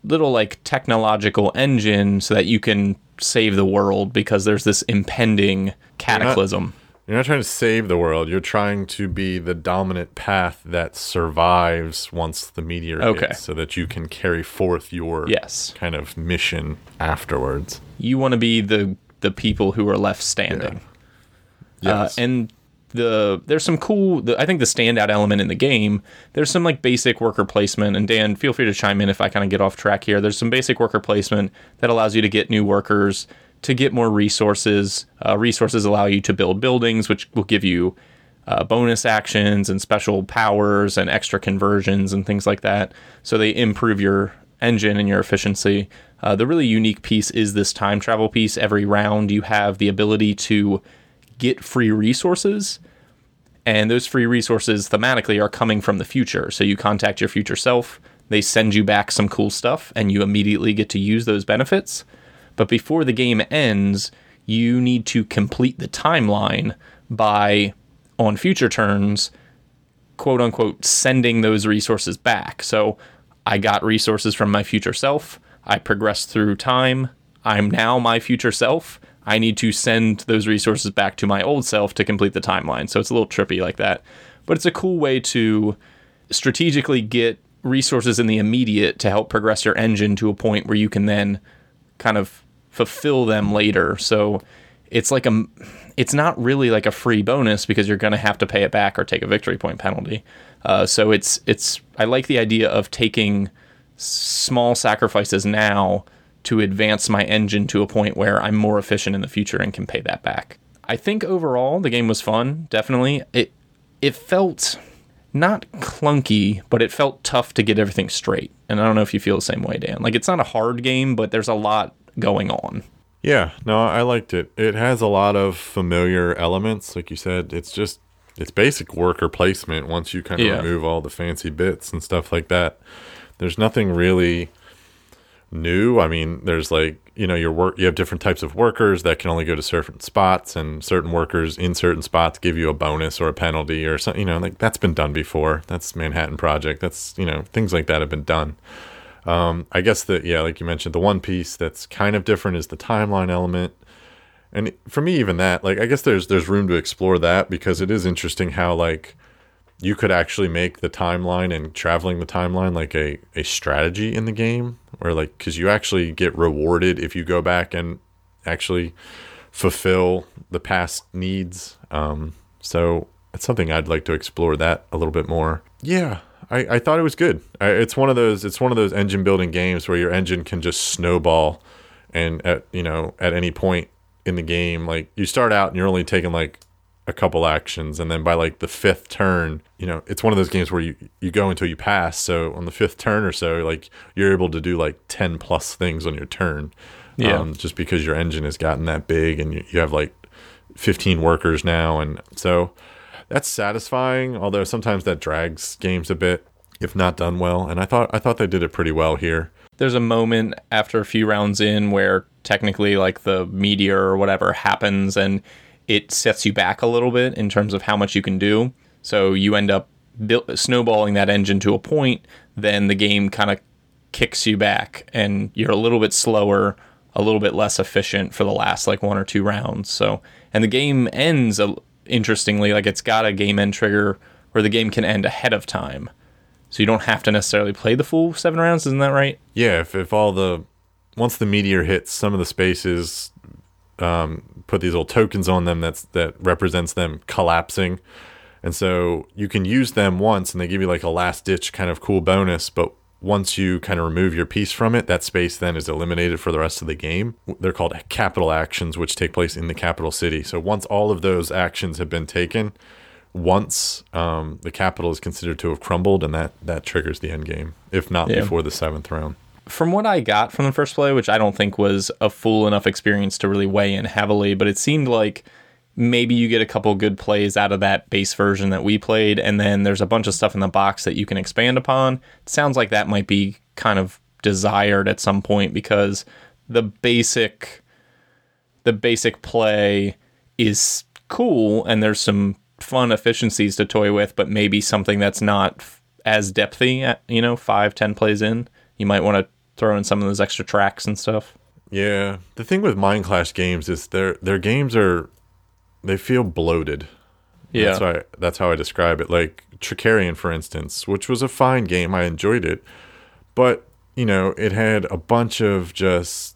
Speaker 1: little like technological engine so that you can save the world because there's this impending cataclysm
Speaker 3: You're not trying to save the world. You're trying to be the dominant path that survives once the meteor
Speaker 1: Okay.
Speaker 3: hits, so that you can carry forth your
Speaker 1: Yes.
Speaker 3: kind of mission afterwards.
Speaker 1: you want to be the the people who are left standing Uh,
Speaker 3: Yes.
Speaker 1: and the there's some cool the, i think the standout element in the game there's some like basic worker placement and dan feel free to chime in if i kind of get off track here there's some basic worker placement that allows you to get new workers to get more resources. Uh, resources allow you to build buildings which will give you uh, bonus actions and special powers and extra conversions and things like that. So they improve your engine and your efficiency. Uh, the really unique piece is this time travel piece. Every round you have the ability to get free resources and those free resources thematically are coming from the future. So you contact your future self they send you back some cool stuff and you immediately get to use those benefits but before the game ends you need to complete the timeline by on future turns quote unquote sending those resources back. So i got resources from my future self. I progressed through time. I'm now my future self. I need to send those resources back to my old self to complete the timeline. So it's a little trippy like that. But it's a cool way to strategically get resources in the immediate to help progress your engine to a point where you can then kind of fulfill them later. So it's like a it's not really like a free bonus because you're going to have to pay it back or take a victory point penalty. Uh, so it's it's I like the idea of taking small sacrifices now to advance my engine to a point where I'm more efficient in the future and can pay that back. I think overall the game was fun, definitely. It it felt not clunky, but it felt tough to get everything straight. And I don't know if you feel the same way, Dan. Like it's not a hard game, but there's a lot going on.
Speaker 3: Yeah, no, I liked it. It has a lot of familiar elements, like you said. It's just it's basic worker placement once you kind of
Speaker 1: Yeah.
Speaker 3: remove all the fancy bits and stuff like that. There's nothing really new. I mean, there's like, you know, your work you have different types of workers that can only go to certain spots and certain workers in certain spots give you a bonus or a penalty or something, you know, like that's been done before. That's Manhattan Project. That's, you know, things like that have been done. Um, I guess that yeah, like you mentioned, the one piece that's kind of different is the timeline element, And for me, even that, like, I guess there's there's room to explore that because it is interesting how like you could actually make the timeline and traveling the timeline like a a strategy in the game, or like because you actually get rewarded if you go back and actually fulfill the past needs. Um, so it's something I'd like to explore that a little bit more. Yeah, I, I thought it was good. I, it's one of those it's one of those engine building games where your engine can just snowball, and at you know at any point in the game, like you start out and you're only taking like a couple actions, and then by like the fifth turn, you know it's one of those games where you you go until you pass. So on the fifth turn or so, like you're able to do like ten plus things on your turn.
Speaker 1: Yeah.
Speaker 3: Um, just because your engine has gotten that big and you, you have like 15 workers now, and so that's satisfying. Although sometimes that drags games a bit if not done well. And I thought I thought they did it pretty well here.
Speaker 1: There's a moment after a few rounds in where technically like the meteor or whatever happens and it sets you back a little bit in terms of how much you can do. So you end up snowballing that engine to a point, then the game kind of kicks you back and you're a little bit slower, a little bit less efficient for the last like one or two rounds. So, and the game ends uh, interestingly, like it's got a game end trigger where the game can end ahead of time. So you don't have to necessarily play the full seven rounds, isn't that right?
Speaker 3: Yeah, if, if all the once the meteor hits some of the spaces um, put these little tokens on them that's that represents them collapsing. And so you can use them once and they give you like a last ditch kind of cool bonus, but once you kind of remove your piece from it, that space then is eliminated for the rest of the game. They're called capital actions, which take place in the capital city. So once all of those actions have been taken, once um, the capital is considered to have crumbled, and that that triggers the end game, if not
Speaker 1: Yeah.
Speaker 3: before the seventh round.
Speaker 1: From what I got from the first play, which I don't think was a full enough experience to really weigh in heavily, but it seemed like maybe you get a couple good plays out of that base version that we played, and then there's a bunch of stuff in the box that you can expand upon. It sounds like that might be kind of desired at some point because the basic the basic play is cool and there's some fun efficiencies to toy with, but maybe something that's not as depthy, at, you know, five, ten plays in. You might want to throw in some of those extra tracks and stuff.
Speaker 3: Yeah, the thing with Mindclash games is their their games are they feel bloated. That's why that's how I describe it. Like Trickerion, for instance, which was a fine game. I enjoyed it. But, you know, it had a bunch of just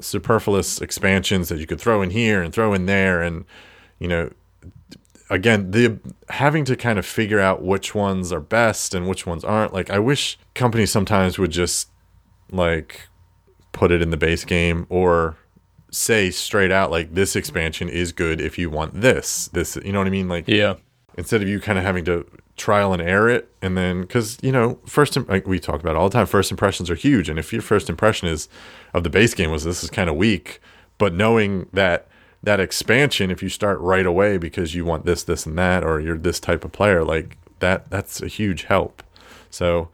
Speaker 3: superfluous expansions that you could throw in here and throw in there and you know again the having to kind of figure out which ones are best and which ones aren't like i wish companies sometimes would just like put it in the base game or say straight out like this expansion is good if you want this this you know what i mean? Like
Speaker 1: Yeah.
Speaker 3: instead of you kind of having to trial and error it and then because you know first like we talk about it all the time first impressions are huge and if your first impression is of the base game was this is kind of weak but knowing that that expansion if you start right away because you want this this and that or you're this type of player like that that's a huge help. So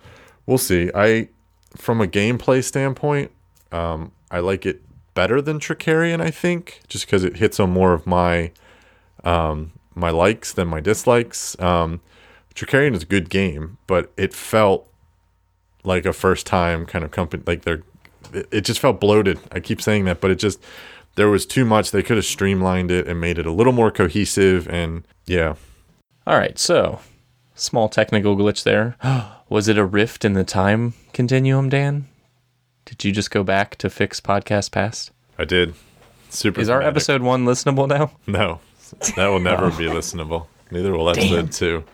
Speaker 3: we'll see. I from a gameplay standpoint um, i like it better than Trickerion i think just because it hits on more of my my likes than my dislikes. Um, Trickerion is a good game, but it felt like a first time kind of company. Like they're, it just felt bloated. I keep saying that, but it just there was too much. They could have streamlined it and made it a little more cohesive. And yeah,
Speaker 1: All right. So, small technical glitch there. Was it a rift in the time continuum, Dan? Did you just go back to fix podcast past?
Speaker 3: I did. Super.
Speaker 1: Is our episode one listenable now?
Speaker 3: No, that will never be oh. listenable. Neither will episode two.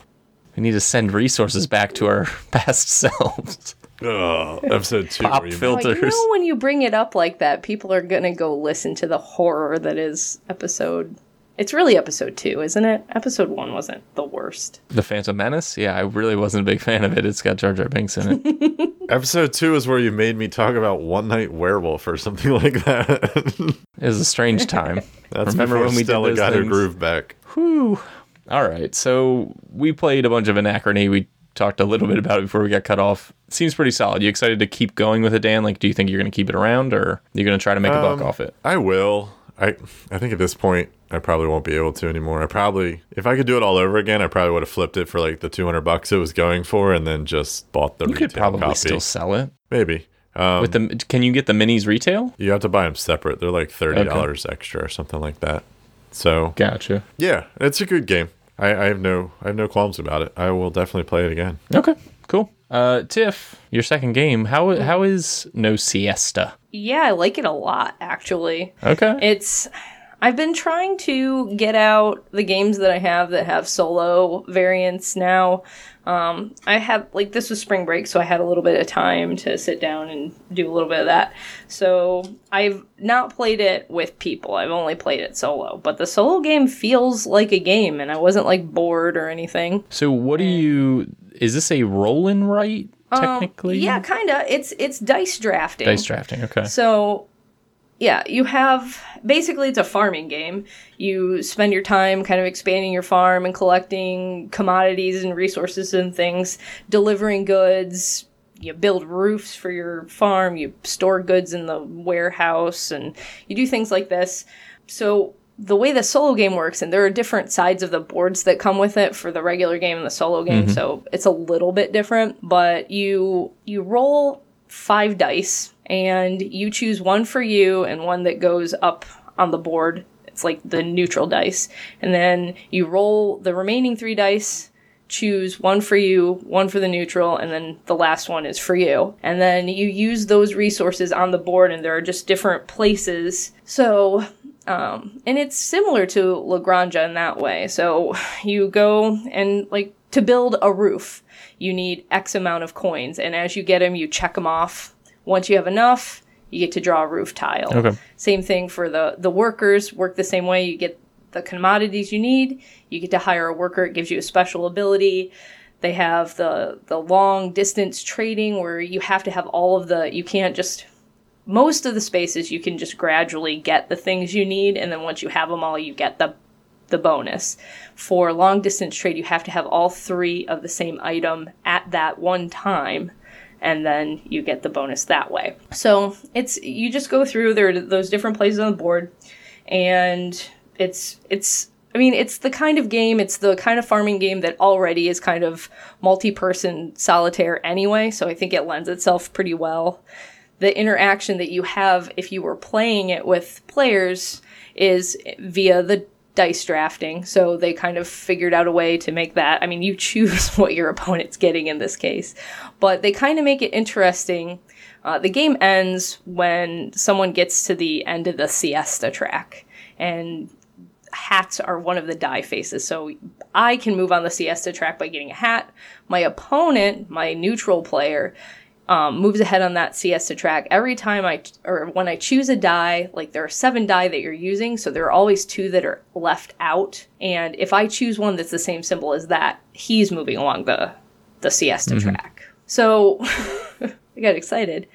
Speaker 1: We need to send resources back to our past selves.
Speaker 3: Ugh, episode two.
Speaker 1: Pop
Speaker 3: where you-
Speaker 1: fil-
Speaker 2: Like, you know, when you bring it up like that, people are gonna go listen to the horror that is episode. It's really episode two, isn't it? Episode one wasn't the worst.
Speaker 1: The Phantom Menace? Yeah, I really wasn't a big fan of it. It's got Jar Jar Binks in it.
Speaker 3: episode two is where you made me talk about One Night Werewolf or something like that.
Speaker 1: it was a strange time.
Speaker 3: That's
Speaker 1: Remember when we
Speaker 3: Stella
Speaker 1: did those
Speaker 3: got her groove back.
Speaker 1: Whew. All right. So we played a bunch of Anachrony. We talked a little bit about it before we got cut off. Seems pretty solid. You excited to keep going with it, Dan? Like, do you think you're going to keep it around or you're going to try to make a buck
Speaker 3: Um,
Speaker 1: off it?
Speaker 3: I will. I I think at this point I probably won't be able to anymore. I probably if I could do it all over again, I probably would have flipped it for like the 200 bucks it was going for and then just bought the
Speaker 1: You
Speaker 3: retail
Speaker 1: could probably
Speaker 3: copy.
Speaker 1: still sell it.
Speaker 3: Maybe.
Speaker 1: With the can you get the minis retail?
Speaker 3: You have to buy them separate. They're like thirty dollars extra or something like that. So
Speaker 1: Gotcha.
Speaker 3: yeah, it's a good game. I, I have no I have no qualms about it. I will definitely play it again.
Speaker 1: Okay, cool. Uh, Tiff, your second game. How how is No Siesta?
Speaker 2: Yeah, I like it a lot actually.
Speaker 1: Okay.
Speaker 2: It's I've been trying to get out the games that I have that have solo variants now. Um, I have like this was spring break, so I had a little bit of time to sit down and do a little bit of that. So I've not played it with people. I've only played it solo. But the solo game feels like a game, and I wasn't like bored or anything.
Speaker 1: so what do you? Is this a roll and write technically?
Speaker 2: Um, Yeah, kinda. It's it's dice drafting.
Speaker 1: Dice drafting. Okay.
Speaker 2: So, yeah, you have basically it's a farming game. You spend your time kind of expanding your farm and collecting commodities and resources and things, delivering goods. You build roofs for your farm, you store goods in the warehouse, and you do things like this. So, the way the solo game works, and there are different sides of the boards that come with it for the regular game and the solo game, mm-hmm. so it's a little bit different. But you you roll five dice and you choose one for you and one that goes up on the board. It's like the neutral dice. And then you roll the remaining three dice, choose one for you, one for the neutral, and then the last one is for you. And then you use those resources on the board, and there are just different places. So um, and it's similar to La Granja in that way. So you go and like to build a roof, you need X amount of coins, and as you get them, you check them off. Once you have enough, you get to draw a roof tile.
Speaker 1: Okay.
Speaker 2: Same thing for the the workers. Work the same way. You get the commodities you need. You get to hire a worker. It gives you a special ability. They have the the long distance trading where you have to have all of the. You can't just most of the spaces you can just gradually get the things you need and then once you have them all you get the the bonus for long distance trade you have to have all three of the same item at that one time and then you get the bonus that way. So it's you just go through there those different places on the board and it's it's I mean, it's the kind of game, it's the kind of farming game that already is kind of multi person solitaire anyway, so I think it lends itself pretty well. The interaction that you have if you were playing it with players is via the dice drafting. So they kind of figured out a way to make that. I mean, you choose what your opponent's getting in this case, but they kind of make it interesting. Uh, the game ends when someone gets to the end of the siesta track, and hats are one of the die faces. So I can move on the siesta track by getting a hat. My opponent, my neutral player, um, moves ahead on that siesta track every time I or when I choose a die. Like there are seven die that you're using, so there are always two that are left out. And if I choose one that's the same symbol as that, he's moving along the the siesta track. So I got excited.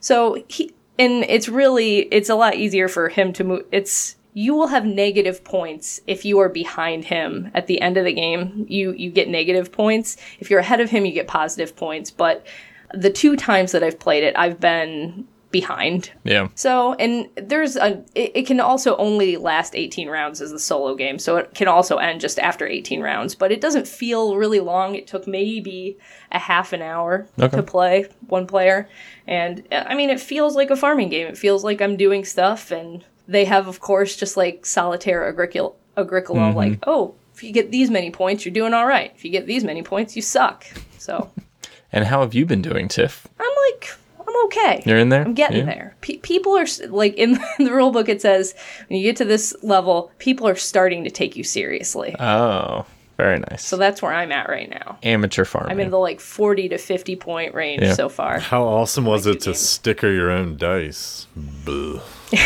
Speaker 2: So he and it's really it's a lot easier for him to move. It's you will have negative points if you are behind him at the end of the game. You you get negative points. If you're ahead of him, you get positive points. But the two times that I've played it, I've been behind.
Speaker 1: Yeah.
Speaker 2: So, and there's a, it, it can also only last 18 rounds as a solo game, so it can also end just after 18 rounds, but it doesn't feel really long. It took maybe a half an hour
Speaker 1: Okay.
Speaker 2: to play one player, and I mean, it feels like a farming game. It feels like I'm doing stuff, and they have, of course, just like solitaire agricul- agricola, mm-hmm. like, oh, if you get these many points, you're doing all right. If you get these many points, you suck. So,
Speaker 1: And how have you been doing, Tiff?
Speaker 2: I'm like, I'm okay.
Speaker 1: You're in there.
Speaker 2: I'm getting
Speaker 1: Yeah?
Speaker 2: there. Pe- people are like in the rule book. It says when you get to this level, people are starting to take you seriously.
Speaker 1: Oh, very nice.
Speaker 2: so that's where I'm at right now.
Speaker 1: Amateur farming.
Speaker 2: I'm in the like 40 to 50 point range
Speaker 1: Yeah.
Speaker 2: so far.
Speaker 3: How awesome was it to
Speaker 2: game.
Speaker 3: sticker your own dice? Boo.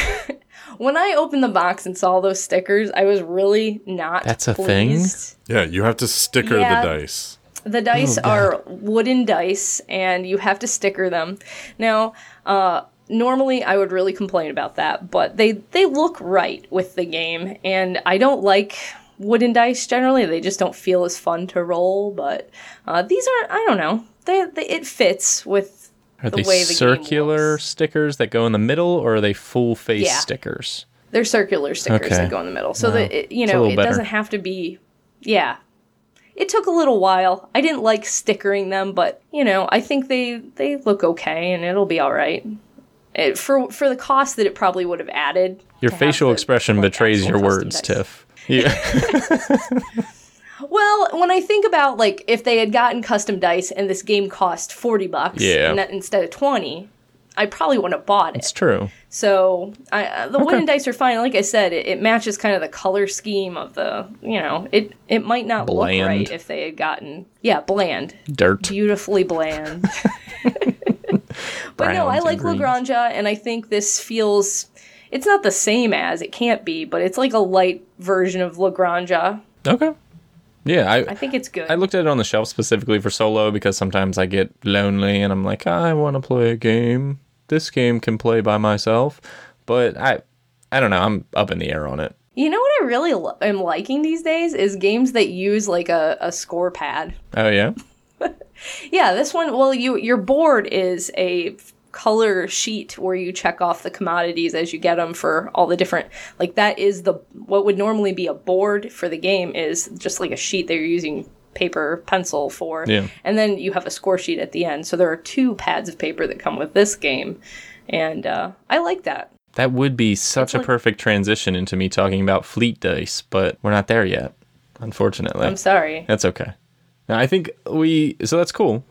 Speaker 2: When I opened the box and saw those stickers, I was really not.
Speaker 1: That's a thing?
Speaker 3: Yeah, you have to sticker
Speaker 2: Yeah.
Speaker 3: the dice.
Speaker 2: The dice
Speaker 1: Oh,
Speaker 2: are wooden dice, and you have to sticker them. Now, uh, normally I would really complain about that, but they they look right with the game, and I don't like wooden dice generally. They just don't feel as fun to roll. But uh, these are I don't know. They, they it fits with
Speaker 1: are
Speaker 2: the
Speaker 1: they
Speaker 2: way the game
Speaker 1: circular stickers that go in the middle, or are they full face
Speaker 2: Yeah.
Speaker 1: stickers?
Speaker 2: They're circular stickers
Speaker 1: Okay.
Speaker 2: that go in the middle, so
Speaker 1: Wow.
Speaker 2: that it, you know it
Speaker 1: better.
Speaker 2: doesn't have to be. Yeah, it took a little while. I didn't like stickering them, but you know, I think they they look okay and it'll be all right. It, for for the cost that it probably would have added.
Speaker 1: Your facial
Speaker 2: the,
Speaker 1: expression
Speaker 2: like,
Speaker 1: betrays your words,
Speaker 2: dice.
Speaker 1: Tiff. Yeah.
Speaker 2: Well, when I think about like if they had gotten custom dice and this game cost forty bucks
Speaker 1: Yeah.
Speaker 2: and that- instead of twenty, I probably wouldn't have bought it.
Speaker 1: it's true.
Speaker 2: So I, uh, the wooden dice are fine. Like I said, it, it matches kind of the color scheme of the. You know, it it might not
Speaker 1: Bland.
Speaker 2: look right if they had gotten yeah bland,
Speaker 1: Dirt.
Speaker 2: beautifully bland. but no, I like
Speaker 1: greens.
Speaker 2: La Granja, and I think this feels. It's not the same as it can't be, but it's like a light version of La Granja.
Speaker 1: Okay. Yeah, I,
Speaker 2: I think it's good.
Speaker 1: I looked at it on the shelf specifically for solo because sometimes I get lonely and I'm like, I want to play a game. This game can play by myself, but I, I don't know. I'm up in the air on it.
Speaker 2: You know what I really lo- am liking these days is games that use like a, a score pad.
Speaker 1: Oh yeah,
Speaker 2: Yeah, this one. Well, you your board is a color sheet where you check off the commodities as you get them for all the different. Like that is the what would normally be a board for the game is just like a sheet that you're using paper pencil for.
Speaker 1: Yeah.
Speaker 2: And then you have a score sheet at the end. So there are two pads of paper that come with this game, and uh, I like that.
Speaker 1: that would be such a perfect transition into me talking about fleet dice, but we're not there yet, unfortunately.
Speaker 2: I'm sorry.
Speaker 1: That's okay. Now, I think we so that's cool.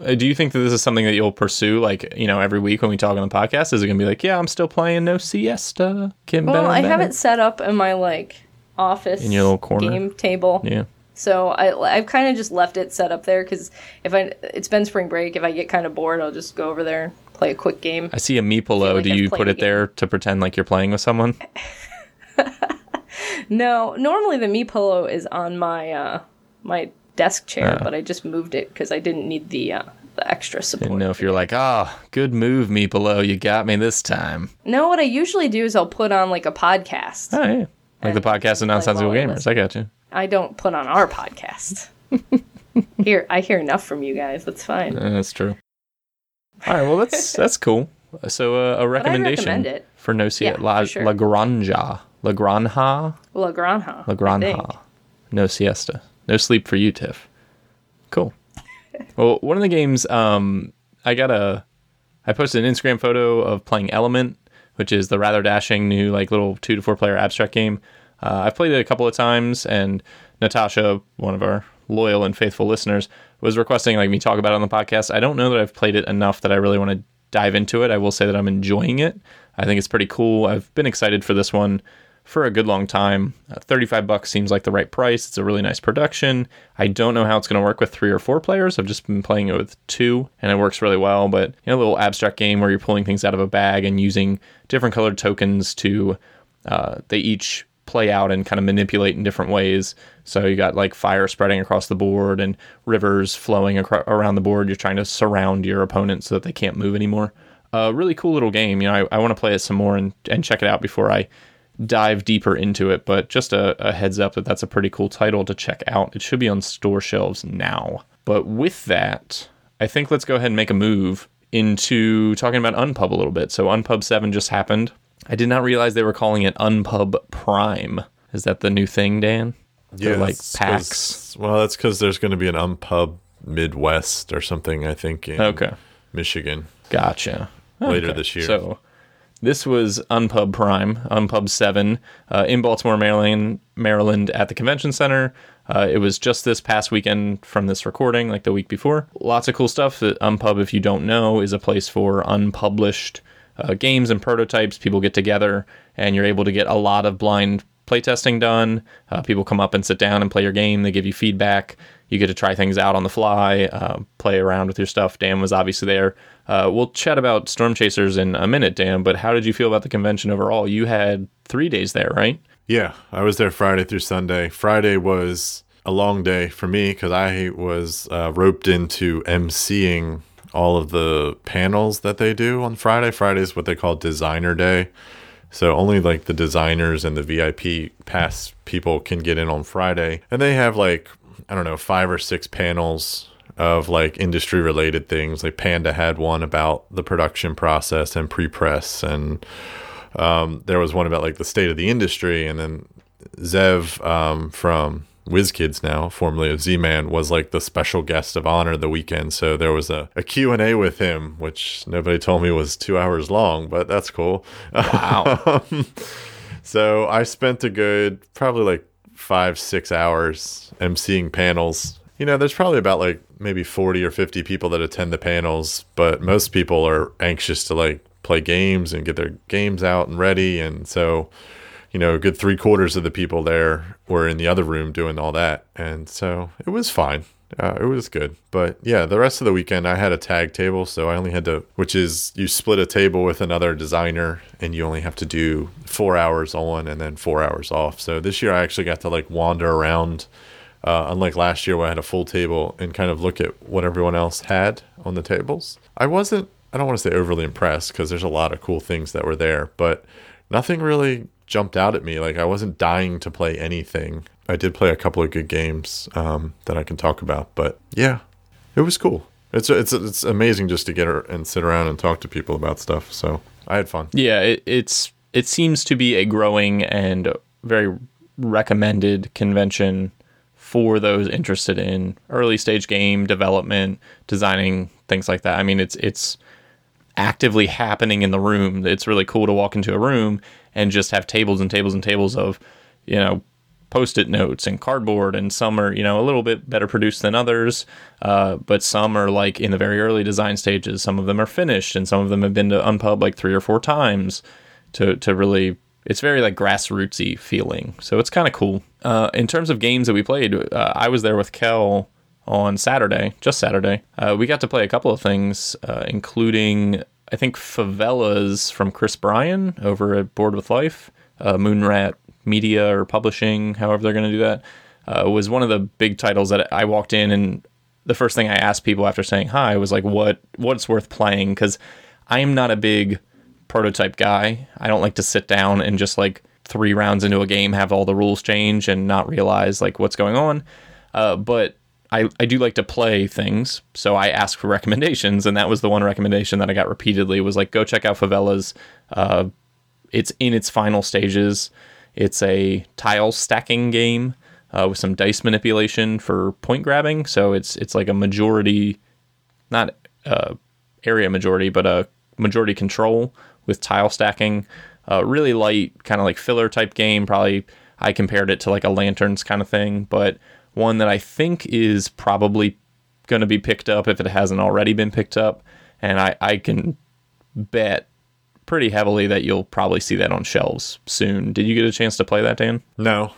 Speaker 1: Uh, do you think that this is something that you'll pursue, like you know, every week when we talk on the podcast? Is it gonna be like, yeah, I'm still playing No Siesta? Better
Speaker 2: Well, I have it set up in my like office
Speaker 1: In your little corner?
Speaker 2: game table.
Speaker 1: Yeah.
Speaker 2: So I I've kind of just left it set up there because if I it's been spring break, if I get kind of bored, I'll just go over there and play a quick game.
Speaker 1: I see a Meepolo.
Speaker 2: like
Speaker 1: Do
Speaker 2: I've
Speaker 1: you put it there to pretend like you're playing with someone?
Speaker 2: No, normally the Me Pillow is on my uh my desk chair,
Speaker 1: Ah.
Speaker 2: but I just moved it because I didn't need the uh, the extra support.
Speaker 1: Know if you're like, ah, good move, Meepolo. You got me this time.
Speaker 2: No, what I usually do is I'll put on like a podcast.
Speaker 1: Oh yeah, like the podcast of nonsensical gamers. I got you.
Speaker 2: I don't put on our podcast. here, I hear enough from you guys. That's fine.
Speaker 1: Uh, that's true. All right, well that's that's cool. So uh, a recommendation for No Siesta
Speaker 2: Yeah,
Speaker 1: La,
Speaker 2: for sure.
Speaker 1: La Granja, La Granja,
Speaker 2: La Granja.
Speaker 1: La Granja. No siesta, no sleep for you, Tiff. Cool. well, one of the games, um, I got a, I posted an Instagram photo of playing Element, which is the rather dashing new like little two to four player abstract game. Uh, I've played it a couple of times, and Natasha, one of our loyal and faithful listeners, was requesting like me talk about it on the podcast. I don't know that I've played it enough that I really want to dive into it. I will say that I'm enjoying it. I think it's pretty cool. I've been excited for this one for a good long time. Uh, 35 bucks seems like the right price. It's a really nice production. I don't know how it's going to work with three or four players. I've just been playing it with two and it works really well. But you know, a little abstract game where you're pulling things out of a bag and using different colored tokens to, uh, they each play out and kind of manipulate in different ways. So you got like fire spreading across the board and rivers flowing acro- around the board. You're trying to surround your opponent so that they can't move anymore. A really cool little game. You know, I, I want to play it some more and, and check it out before I dive deeper into it. But just a, a heads up that that's a pretty cool title to check out. It should be on store shelves now. But with that, I think let's go ahead and make a move into talking about Unpub a little bit. So Unpub 7 just happened. I did not realize they were calling it Unpub Prime. Is that the new thing, Dan? They're like packs.
Speaker 3: Well, that's because there's going to be an Unpub Midwest or something. I think in
Speaker 1: Okay.
Speaker 3: Michigan
Speaker 1: Gotcha.
Speaker 3: later
Speaker 1: Okay.
Speaker 3: this year.
Speaker 1: So this was Unpub Prime, Unpub 7, uh, in Baltimore, Maryland, Maryland at the convention center. Uh, it was just this past weekend from this recording, like the week before. Lots of cool stuff. Unpub, if you don't know, is a place for unpublished uh, games and prototypes. People get together and you're able to get a lot of blind playtesting done. Uh, people come up and sit down and play your game. They give you feedback. You get to try things out on the fly, uh, play around with your stuff. Dan was obviously there. Uh, we'll chat about Storm Chasers in a minute, Dan, but how did you feel about the convention overall? You had three days there, right?
Speaker 3: Yeah, I was there Friday through Sunday. Friday was a long day for me because I was uh, roped into emceeing all of the panels that they do on Friday. Friday is what they call Designer Day. So only like the designers and the VIP pass people can get in on Friday. And they have like, I don't know, five or six panels of like industry related things. Like Panda had one about the production process and pre press and um, there was one about like the state of the industry, and then Zev um, from WizKids now, formerly of Z-Man, was like the special guest of honor the weekend. So there was a, a Q&A with him, which nobody told me was two hours long, but that's cool.
Speaker 1: Wow.
Speaker 3: Um, so I spent a good, probably like five, six hours emceeing panels. You know, there's probably about like maybe 40 or 50 people that attend the panels, but most people are anxious to like play games and get their games out and ready. And so, you know, a good three quarters of the people there were in the other room doing all that. And so it was fine. Uh, it was good. But yeah, the rest of the weekend I had a tag table. So I only had to, which is you split a table with another designer and you only have to do four hours on and then four hours off. So this year I actually got to like wander around. Uh, unlike last year where I had a full table and kind of look at what everyone else had on the tables. I wasn't I don't want to say overly impressed because there's a lot of cool things that were there, but nothing really jumped out at me. Like I wasn't dying to play anything. I did play a couple of good games um, that I can talk about, but yeah, it was cool. It's it's it's amazing just to get her and sit around and talk to people about stuff. So I had fun.
Speaker 1: Yeah, it, it's it seems to be a growing and very recommended convention for those interested in early stage game development, designing things like that. I mean, it's it's actively happening in the room. It's really cool to walk into a room and just have tables and tables and tables of, you know, post-it notes and cardboard and some are you know a little bit better produced than others uh, but some are like in the very early design stages some of them are finished and some of them have been to unpub like three or four times to to really it's very like grassrootsy feeling so it's kind of cool uh, in terms of games that we played uh, i was there with kel on Saturday, just Saturday. Uh, we got to play a couple of things, uh, including I think Favelas from Chris Bryan over at Board with Life, uh, Moonrat Media or Publishing, however they're going to do that, uh, was one of the big titles that I walked in and the first thing I asked people after saying hi was like, what what's worth playing? Because I am not a big prototype guy. I don't like to sit down and just like three rounds into a game have all the rules change and not realize like what's going on. Uh, but I, I do like to play things, so I ask for recommendations, and that was the one recommendation that I got repeatedly was like, go check out Favelas. Uh, it's in its final stages. It's a tile stacking game uh, with some dice manipulation for point grabbing. So it's it's like a majority, not uh, area majority, but a majority control with tile stacking. Uh, really light, kind of like filler type game. Probably I compared it to like a lanterns kind of thing, but one that I think is probably going to be picked up if it hasn't already been picked up. And I, I can bet pretty heavily that you'll probably see that on shelves soon. Did you get a chance to play that, Dan?
Speaker 3: No,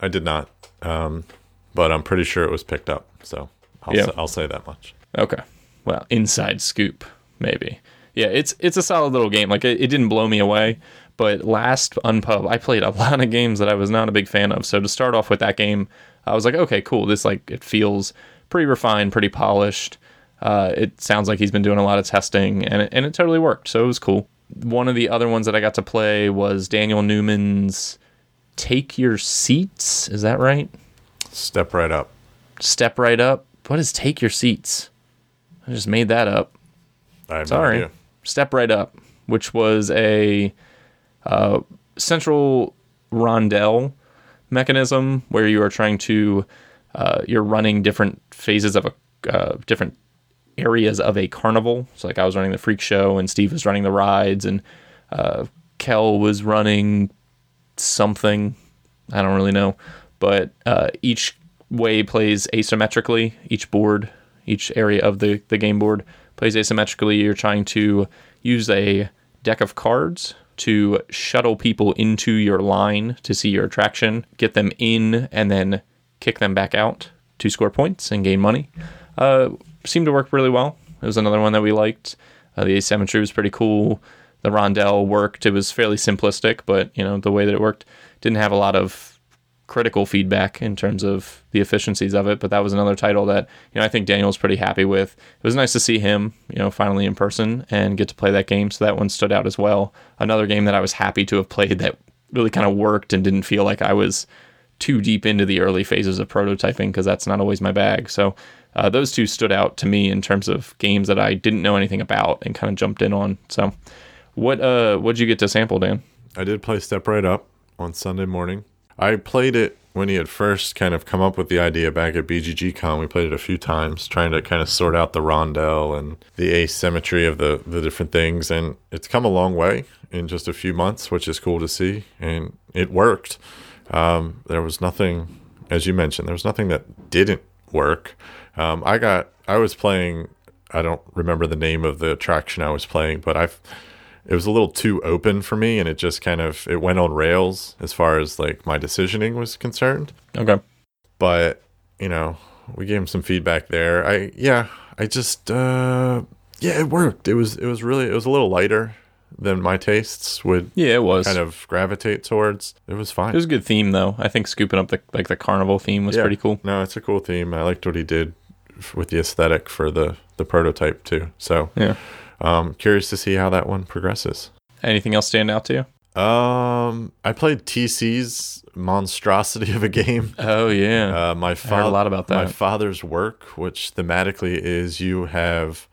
Speaker 3: I did not. Um, but I'm pretty sure it was picked up. So I'll,
Speaker 1: Yeah.
Speaker 3: say, I'll say that much.
Speaker 1: Okay. Well, inside scoop, maybe. Yeah, it's it's a solid little game. Like it, it didn't blow me away, but last Unpub, I played a lot of games that I was not a big fan of. So to start off with that game, I was like, okay, cool. This like it feels pretty refined, pretty polished. Uh, it sounds like he's been doing a lot of testing, and it, and it totally worked. So it was cool. One of the other ones that I got to play was Daniel Newman's "Take Your Seats." Is that right?
Speaker 3: Step right up.
Speaker 1: Step right up. What is "Take Your Seats"? I just made that up.
Speaker 3: I have
Speaker 1: Sorry.
Speaker 3: no idea.
Speaker 1: Step Right Up, which was a uh, central rondel mechanism where you are trying to uh, you're running different phases of a uh, different areas of a carnival. So like I was running the freak show and Steve was running the rides and uh, Kel was running something. I don't really know, but uh, each way plays asymmetrically. Each board, each area of the the game board plays asymmetrically. You're trying to use a deck of cards to shuttle people into your line to see your attraction, get them in, and then kick them back out to score points and gain money. Uh, seemed to work really well. It was another one that we liked. Uh, the asymmetry was pretty cool. The rondelle worked. It was fairly simplistic, but you know the way that it worked didn't have a lot of critical feedback in terms of the efficiencies of it. But that was another title that you know I think Daniel's pretty happy with. It was nice to see him, you know, finally in person and get to play that game. So that one stood out as well. Another game that I was happy to have played that really kind of worked and didn't feel like I was too deep into the early phases of prototyping because that's not always my bag. So uh, those two stood out to me in terms of games that I didn't know anything about and kind of jumped in on. So what uh what'd you get to sample, Dan?
Speaker 3: I did play Step Right Up on Sunday morning. I played it when he had first kind of come up with the idea back at BGG Con. We played it a few times, trying to kind of sort out the rondel and the asymmetry of the the different things, and it's come a long way in just a few months, which is cool to see, and it worked. Um, there was nothing, as you mentioned, there was nothing that didn't work. Um, I got, I was playing. I don't remember the name of the attraction I was playing, but I've it was a little too open for me and it just kind of it went on rails as far as like my decisioning was concerned
Speaker 1: Okay.
Speaker 3: but you know we gave him some feedback there i yeah i just uh yeah it worked it was it was really it was a little lighter than my tastes would
Speaker 1: Yeah, it was.
Speaker 3: kind of gravitate towards it was fine
Speaker 1: It was a good theme though. I think scooping up the like the carnival theme was
Speaker 3: Yeah.
Speaker 1: pretty cool.
Speaker 3: no it's a cool theme i liked what he did with the aesthetic for the the prototype too so
Speaker 1: Yeah.
Speaker 3: Um curious to see how that one progresses
Speaker 1: Anything else stand out to you?
Speaker 3: Um, I played TC's monstrosity of a game.
Speaker 1: Oh yeah.
Speaker 3: Uh, my
Speaker 1: heard a lot about that.
Speaker 3: My father's work, which thematically is you have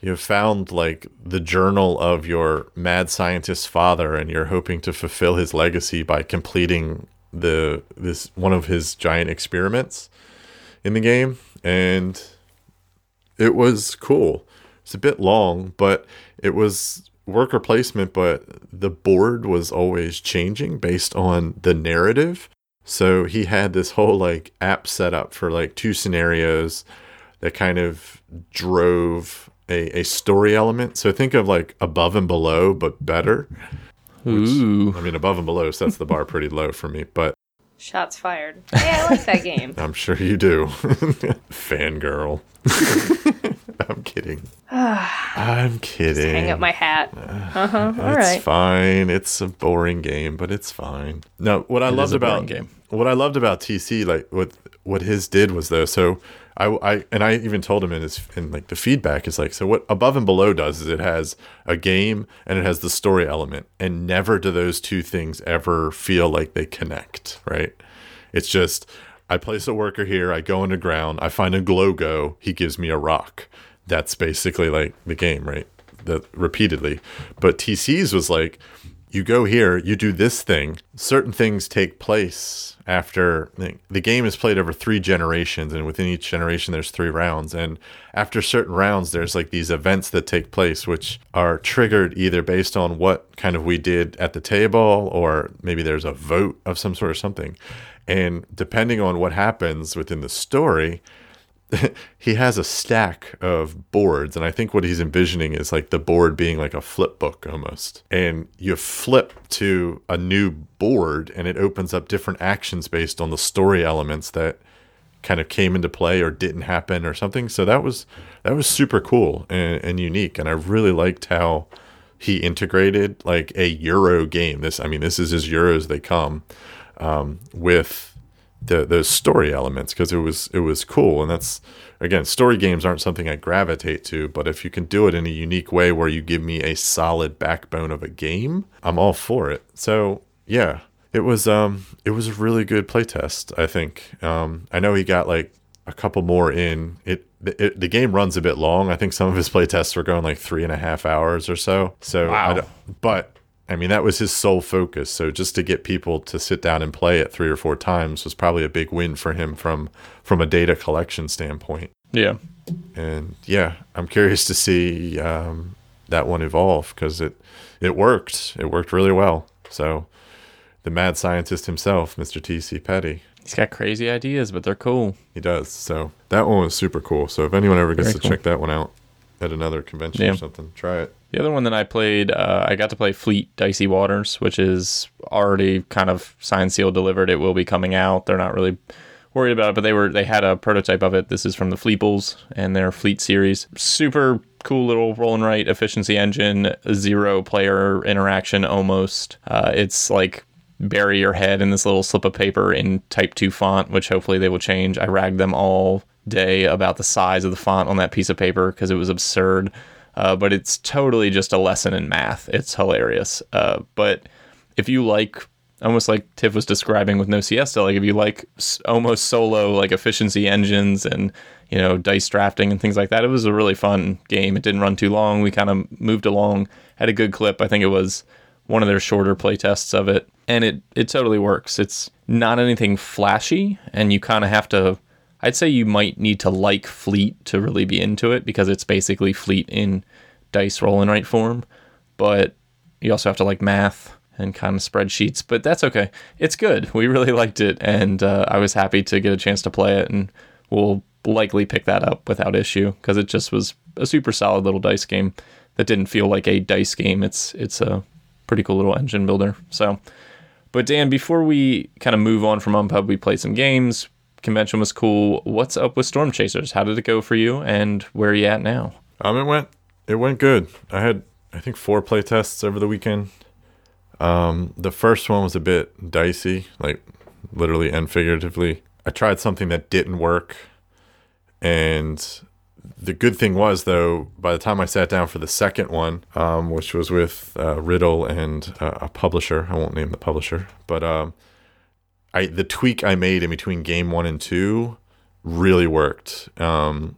Speaker 3: you have found like the journal of your mad scientist father, and you're hoping to fulfill his legacy by completing the this one of his giant experiments in the game, and it was cool. It's a bit long, but it was worker placement, but the board was always changing based on the narrative. So he had this whole like app set up for like two scenarios that kind of drove a, a story element. So think of like above and below, but better.
Speaker 1: Ooh.
Speaker 3: I mean, above and below sets the bar pretty low for me, but
Speaker 2: Shots fired. Hey, I like that game.
Speaker 3: I'm sure you do. Fangirl. I'm kidding. I'm kidding.
Speaker 2: Hang up my hat. Uh huh. All
Speaker 3: it's
Speaker 2: right.
Speaker 3: fine. It's a boring game, but it's fine. No, what I
Speaker 1: It is
Speaker 3: loved about
Speaker 1: game.
Speaker 3: what I loved about TC, like what what his did was though. So I, I and I even told him in his in like the feedback is like so what above and below does is it has a game and it has the story element, and never do those two things ever feel like they connect. Right? It's just I place a worker here, I go underground, I find a Glogo, he gives me a rock. That's basically like the game, right? That repeatedly. But TC's was like, you go here, you do this thing. Certain things take place after the game is played over three generations, and within each generation, there's three rounds. And after certain rounds, there's like these events that take place, which are triggered either based on what kind of we did at the table, or maybe there's a vote of some sort or something. And depending on what happens within the story, he has a stack of boards and i think what he's envisioning is like the board being like a flip book almost. And you flip to a new board and it opens up different actions based on the story elements that kind of came into play or didn't happen or something. So that was that was super cool and, and unique and i really liked how he integrated like a euro game. This i mean this is as euros they come um, with the those story elements because it was it was cool. And that's again story games aren't something I gravitate to but if you can do it in a unique way where you give me a solid backbone of a game I'm all for it. So yeah it was um it was a really good playtest I think. Um I know he got like a couple more in. It, it the game runs a bit long. I think some of his playtests were going like three and a half hours or so. So I
Speaker 1: Wow.
Speaker 3: don't- but I mean, that was his sole focus. So just to get people to sit down and play it three or four times was probably a big win for him from from a data collection standpoint.
Speaker 1: Yeah.
Speaker 3: And yeah, I'm curious to see um, that one evolve because it it worked. It worked really well. So the mad scientist himself, Mr. T.C. Petty,
Speaker 1: He's got crazy ideas, but they're cool.
Speaker 3: he does. So that one was super cool. So if anyone ever gets
Speaker 1: Very
Speaker 3: to
Speaker 1: cool.
Speaker 3: check that one out at another convention
Speaker 1: Yeah.
Speaker 3: or something, try it.
Speaker 1: The other one that I played, uh, I got to play Fleet Dicey Waters, which is already kind of signed, sealed, delivered. It will be coming out. They're not really worried about it, but they were they had a prototype of it. This is from the Fleepables and their Fleet series. Super cool little roll and write efficiency engine, zero player interaction almost. Uh, it's like bury your head in this little slip of paper in type 2 font which hopefully they will change i ragged them all day about the size of the font on that piece of paper because it was absurd uh, but it's totally just a lesson in math. It's hilarious. Uh, but if you like almost like tiff was describing with no siesta like if you like almost solo like efficiency engines and you know dice drafting and things like that it was a really fun game. It didn't run too long. We kind of moved along had a good clip. I think it was one of their shorter playtests of it, and it it totally works. It's not anything flashy, and you kind of have to. I'd say you might need to like Fleet to really be into it because it's basically Fleet in dice roll and write form, but you also have to like math and kind of spreadsheets. But that's okay. It's good. We really liked it, and uh, I was happy to get a chance to play it, and we'll likely pick that up without issue because it just was a super solid little dice game that didn't feel like a dice game. It's it's a pretty cool little engine builder. So, but Dan, before we kind of move on from Unpub, we played some games. Convention was cool. What's up with Storm Chasers? How did it go for you, and where are you at now?
Speaker 3: Um, it went it went good. I had I think four play tests over the weekend. Um, the first one was a bit dicey, like literally and figuratively. I tried something that didn't work, and the good thing was though, by the time I sat down for the second one, um, which was with uh, Riddle and uh, a publisher, I won't name the publisher, but um, I the tweak I made in between game one and two really worked. Um,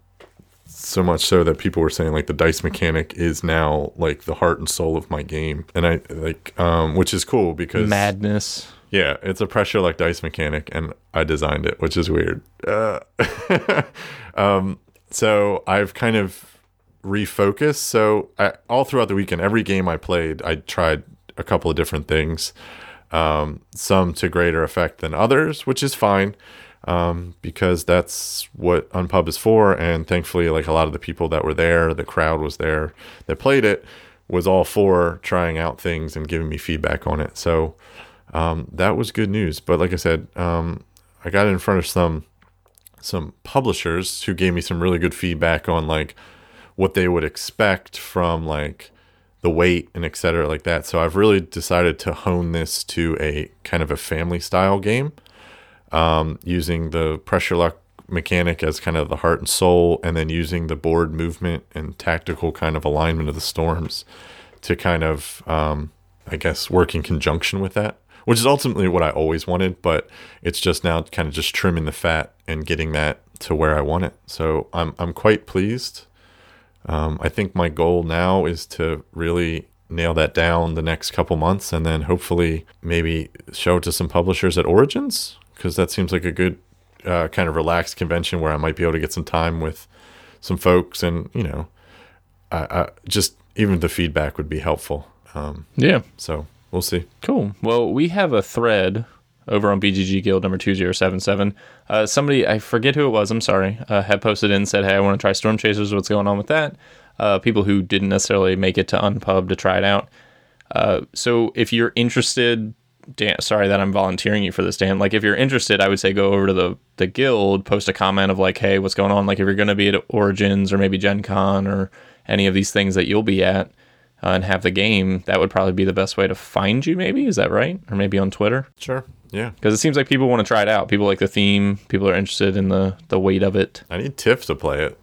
Speaker 3: so much so that people were saying like the dice mechanic is now like the heart and soul of my game, and I like um, which is cool because
Speaker 1: Madness.
Speaker 3: yeah, it's a pressure like dice mechanic, and I designed it, which is weird. Uh, um, so I've kind of refocused. So I, all throughout the weekend, every game I played, I tried a couple of different things. Um, some to greater effect than others, which is fine um, because that's what Unpub is for. And thankfully, like a lot of the people that were there, the crowd was there that played it, was all for trying out things and giving me feedback on it. So um, that was good news. But like I said, um, I got in front of some some publishers who gave me some really good feedback on like what they would expect from like the weight and et cetera like that. So I've really decided to hone this to a kind of a family style game um, using the press your luck mechanic as kind of the heart and soul, and then using the board movement and tactical kind of alignment of the storms to kind of, um, I guess, work in conjunction with that, which is ultimately what I always wanted, but it's just now kind of just trimming the fat and getting that to where I want it. So I'm I'm quite pleased. Um, I think my goal now is to really nail that down the next couple months, and then hopefully maybe show it to some publishers at Origins because that seems like a good uh, kind of relaxed convention where I might be able to get some time with some folks, and you know, I, I just even the feedback would be helpful. Um,
Speaker 1: Yeah.
Speaker 3: so we'll see.
Speaker 1: Cool. Well, we have a thread over on BGG Guild number 2077. Uh, somebody, I forget who it was, I'm sorry, uh, had posted in and said, Hey, I want to try Storm Chasers. What's going on with that? Uh, people who didn't necessarily make it to Unpub to try it out. Uh, so if you're interested, Dan, sorry that I'm volunteering you for this, Dan. Like, if you're interested, I would say go over to the, the guild, post a comment of like, hey, what's going on? Like, if you're going to be at Origins or maybe Gen Con or any of these things that you'll be at uh, and have the game, that would probably be the best way to find you, maybe. Is that right? Or maybe on Twitter?
Speaker 3: Sure. Yeah.
Speaker 1: Because it seems like people want to try it out. People like the theme. People are interested in the, the weight of it.
Speaker 3: I need Tiff to play it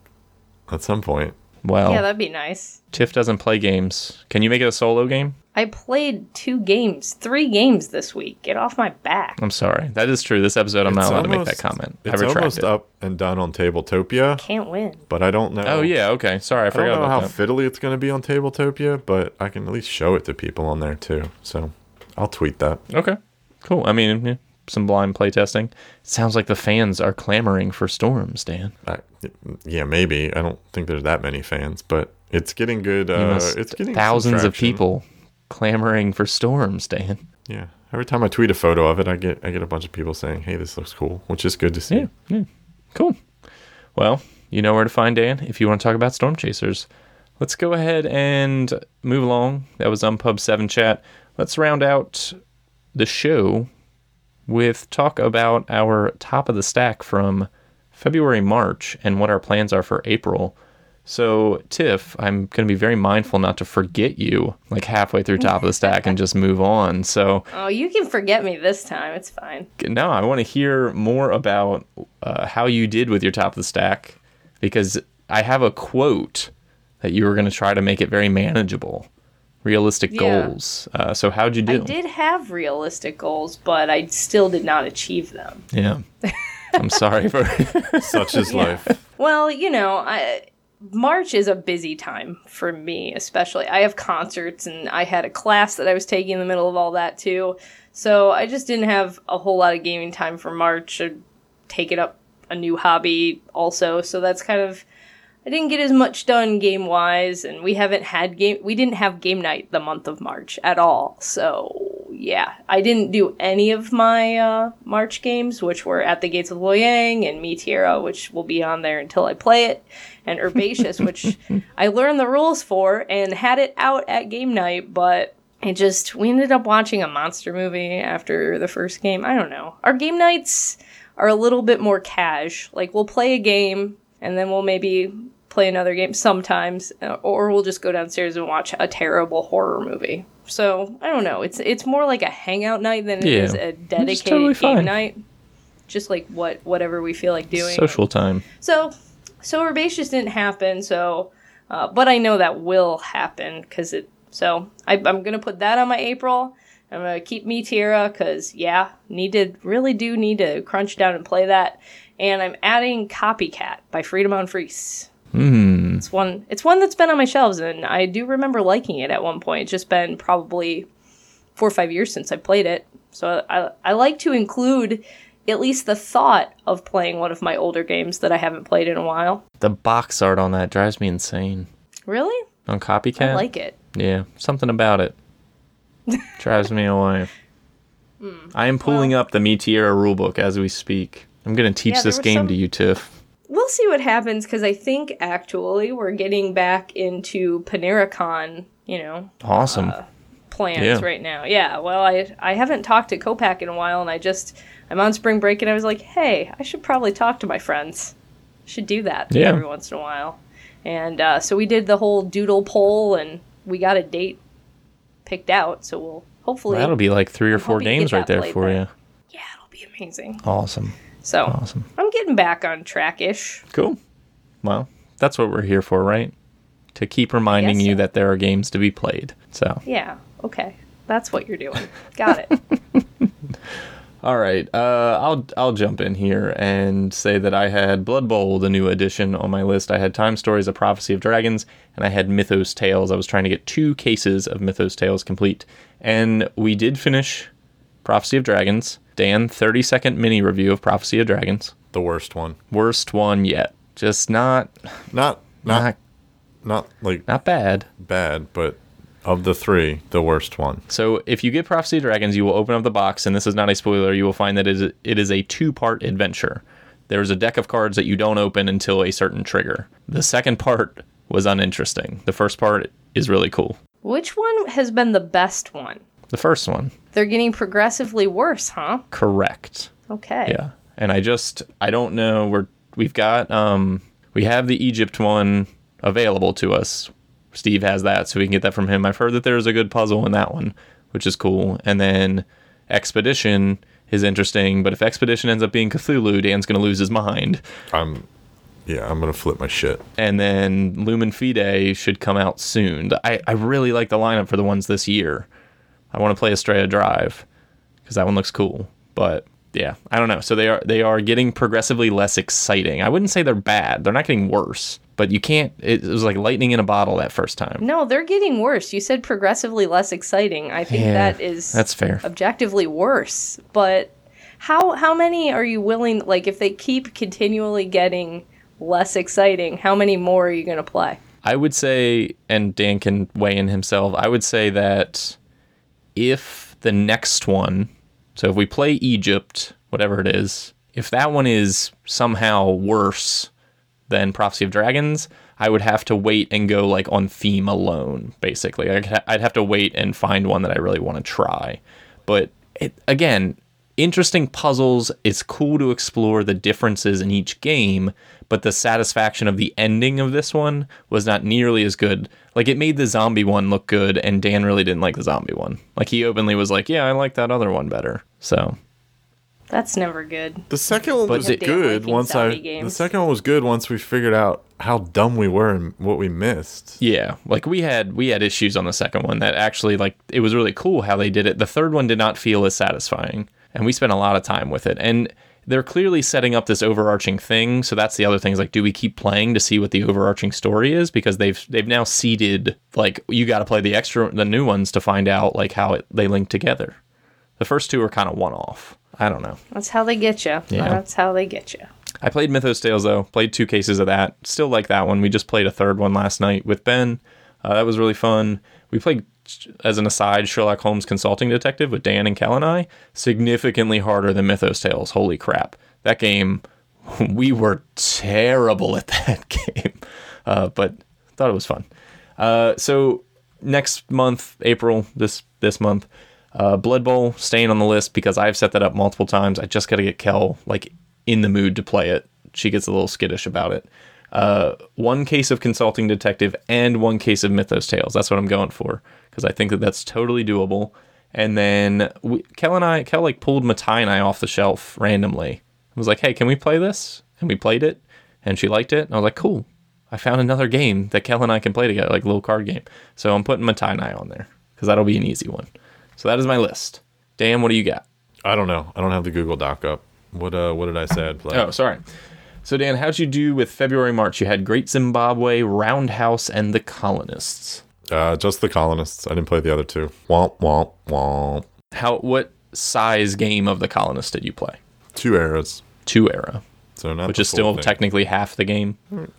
Speaker 3: at some point.
Speaker 1: Well,
Speaker 2: Yeah, that'd be nice.
Speaker 1: Tiff doesn't play games. Can you make it a solo game?
Speaker 2: I played two games, three games this week. Get off my back.
Speaker 1: I'm sorry. That is true. This episode, I'm not
Speaker 3: It's
Speaker 1: allowed to make that comment. I
Speaker 3: It's
Speaker 1: retract
Speaker 3: almost
Speaker 1: it.
Speaker 3: up and done on Tabletopia,
Speaker 2: Can't win.
Speaker 3: but I don't know.
Speaker 1: Oh, yeah. Okay. Sorry. I
Speaker 3: I don't
Speaker 1: forgot
Speaker 3: know how
Speaker 1: that.
Speaker 3: fiddly it's going to be on Tabletopia, but I can at least show it to people on there too. So I'll tweet that.
Speaker 1: Okay. Cool. I mean, yeah, some blind playtesting. Sounds like the fans are clamoring for storms, Dan.
Speaker 3: I, yeah, maybe. I don't think there's that many fans, but it's getting good. Uh, it's getting
Speaker 1: thousands of people clamoring for storms, Dan.
Speaker 3: Yeah. Every time I tweet a photo of it, I get I get a bunch of people saying, "Hey, this looks cool," which is good to see.
Speaker 1: Yeah, yeah. Cool. Well, you know where to find Dan if you want to talk about Storm Chasers. Let's go ahead and move along. That was Unpub 7 chat. Let's round out the show with talk about our top of the stack from February, March, and what our plans are for April. So, Tiff, I'm going to be very mindful not to forget you like halfway through top of the stack and just move on. So,
Speaker 2: Oh, you can forget me this time. It's fine.
Speaker 1: no, I want to hear more about uh, how you did with your top of the stack because I have a quote that you were going to try to make it very manageable, realistic
Speaker 2: Yeah.
Speaker 1: goals. Uh, so how'd you do?
Speaker 2: I did have realistic goals, but I still did not achieve them.
Speaker 1: Yeah, I'm sorry for.
Speaker 3: Such is life.
Speaker 2: Well, you know, I March is a busy time for me, especially. I have concerts and I had a class that I was taking in the middle of all that too. So I just didn't have a whole lot of gaming time for March. I'd taken up a new hobby also. So that's kind of I didn't get as much done game wise, and we haven't had game. We didn't have game night the month of March at all. So yeah, I didn't do any of my uh, March games, which were at the Gates of Loyang and Meteora, which will be on there until I play it, and Herbaceous, which I learned the rules for and had it out at game night, but it just we ended up watching a monster movie after the first game. I don't know. Our game nights are a little bit more cash. Like we'll play a game and then we'll maybe play another game sometimes, uh, or we'll just go downstairs and watch a terrible horror movie. So I don't know. It's it's more like a hangout night than it
Speaker 1: Yeah.
Speaker 2: is a dedicated
Speaker 1: totally
Speaker 2: game
Speaker 1: fine.
Speaker 2: night. Just like what whatever we feel like doing.
Speaker 1: Social time.
Speaker 2: So so Herbaceous didn't happen. So, uh, but I know that will happen because it. So I, I'm gonna put that on my April. I'm gonna keep Meteora because yeah, need to really do need to crunch down and play that. And I'm adding Copycat by Friedemann Friese.
Speaker 1: Hmm.
Speaker 2: It's one. It's one that's been on my shelves, and I do remember liking it at one point. It's just been probably four or five years since I played it. So I I like to include at least the thought of playing one of my older games that I haven't played in a while.
Speaker 1: The box art on that drives me insane.
Speaker 2: Really?
Speaker 1: On Copycat?
Speaker 2: I like it.
Speaker 1: Yeah, something about it drives me away.
Speaker 2: Hmm.
Speaker 1: I am pulling up the Meteora rulebook as we speak. I'm going to teach
Speaker 2: Yeah,
Speaker 1: this game
Speaker 2: some-
Speaker 1: to you, Tiff.
Speaker 2: We'll see what happens because I think actually we're getting back into PaneraCon, you know,
Speaker 1: Awesome.
Speaker 2: plans
Speaker 1: Yeah.
Speaker 2: right now. Yeah, well, I I haven't talked to Copac in a while, and I just I'm on spring break, and I was like, hey, I should probably talk to my friends. Should do that
Speaker 1: Yeah.
Speaker 2: every once in a while. And uh, so we did the whole doodle poll, and we got a date picked out. So we'll hopefully
Speaker 1: That'll be like three or four games right there for
Speaker 2: then.
Speaker 1: you.
Speaker 2: yeah, it'll be amazing.
Speaker 1: Awesome.
Speaker 2: So
Speaker 1: Awesome.
Speaker 2: I'm getting back on track-ish.
Speaker 1: Cool. Well, that's what we're here for, right? To keep reminding you
Speaker 2: so.
Speaker 1: that there are games to be played. So,
Speaker 2: Yeah, okay, that's what you're doing. Got it.
Speaker 1: all right. Uh, I'll I'll jump in here and say that I had Blood Bowl, the new edition, on my list. I had Time Stories: A Prophecy of Dragons, and I had Mythos Tales. I was trying to get two cases of Mythos Tales complete, and we did finish Prophecy of Dragons. Dan, thirty second mini review of Prophecy of Dragons.
Speaker 3: The worst one.
Speaker 1: Worst one yet. Just not
Speaker 3: Not not
Speaker 1: not
Speaker 3: not like
Speaker 1: not bad.
Speaker 3: bad, but of the three, the worst one.
Speaker 1: So if you get Prophecy of Dragons, you will open up the box, and this is not a spoiler. You will find that it is, it is a two-part adventure. There's a deck of cards that you don't open until a certain trigger. The second part was uninteresting. The first part is really cool.
Speaker 2: Which one has been the best one?
Speaker 1: The first one,
Speaker 2: They're getting progressively worse, huh?
Speaker 1: correct.
Speaker 2: Okay.
Speaker 1: Yeah, and I just I don't know. We're we've got um we have the Egypt one available to us. Steve has that, so we can get that from him. I've heard that there's a good puzzle in that one, which is cool. And then Expedition is interesting, but if Expedition ends up being Cthulhu, Dan's gonna lose his mind.
Speaker 3: I'm yeah, I'm gonna flip my shit.
Speaker 1: And then Lumen Fide should come out soon. I, I really like the lineup for the ones this year. I want to play Estrella Drive because that one looks cool. But yeah, I don't know. So they are they are getting progressively less exciting. I wouldn't say they're bad. They're not getting worse. But you can't. It, it was like lightning in a bottle that first time.
Speaker 2: No, they're getting worse. You said progressively less exciting. I think
Speaker 1: Yeah,
Speaker 2: that is
Speaker 1: that's fair.
Speaker 2: objectively worse. But how how many are you willing like if they keep continually getting less exciting, how many more are you going to play?
Speaker 1: I would say, and Dan can weigh in himself. I would say that if the next one, so if we play Egypt, whatever it is, if that one is somehow worse than Prophecy of Dragons, I would have to wait and go like on theme alone. Basically, I'd, have to wait and find one that I really want to try. But it, again, interesting puzzles. It's cool to explore the differences in each game, but the satisfaction of the ending of this one was not nearly as good. Like it made the zombie one look good, and Dan really didn't like the zombie one. Like he openly was like, "Yeah, I like that other one better." So
Speaker 2: That's never good.
Speaker 3: The second one
Speaker 1: But
Speaker 3: was good once I.
Speaker 2: zombie
Speaker 3: The second one was good once we figured out how dumb we were and what we missed.
Speaker 1: Yeah, like we had we had issues on the second one that actually like it was really cool how they did it. The third one did not feel as satisfying, and we spent a lot of time with it. And they're clearly setting up this overarching thing. So that's the other thing is like, do we keep playing to see what the overarching story is? Because they've they've now seeded like you got to play the extra the new ones to find out like how it, they link together. The first two are kind of one off. I don't know.
Speaker 2: That's how they get you.
Speaker 1: Yeah.
Speaker 2: That's how they get you.
Speaker 1: I played Mythos Tales though. Played two cases of that. Still like that one. We just played a third one last night with Ben. Uh, that was really fun. We played, as an aside, Sherlock Holmes Consulting Detective with Dan and Cal and I. Significantly harder than Mythos Tales. Holy crap! That game, we were terrible at that game, uh, but thought it was fun. Uh, so next month, April, this this month, uh, Blood Bowl staying on the list because I've set that up multiple times. I just got to get Kel like in the mood to play it. She gets a little skittish about it. Uh, one case of Consulting Detective and one case of Mythos Tales. That's what I'm going for because I think that that's totally doable. And then we, Kel and I, Kel like pulled Mottainai off the shelf randomly. I was like, "Hey, can we play this?" And we played it, and she liked it. And I was like, "Cool." I found another game that Kel and I can play together, like a little card game. So I'm putting Mottainai on there because that'll be an easy one. So that is my list. Dan, what do you got?
Speaker 3: I don't know. I don't have the Google Doc up. What uh what did I say I'd play?
Speaker 1: Oh, sorry. So Dan, how'd you do with February, March? You had Great Zimbabwe, Roundhouse, and The Colonists.
Speaker 3: Uh, just the colonists. I didn't play the other two. Womp womp womp.
Speaker 1: How? What size game of The Colonists did you play?
Speaker 3: Two eras.
Speaker 1: Two era,
Speaker 3: So not
Speaker 1: which is still
Speaker 3: thing.
Speaker 1: technically half the game.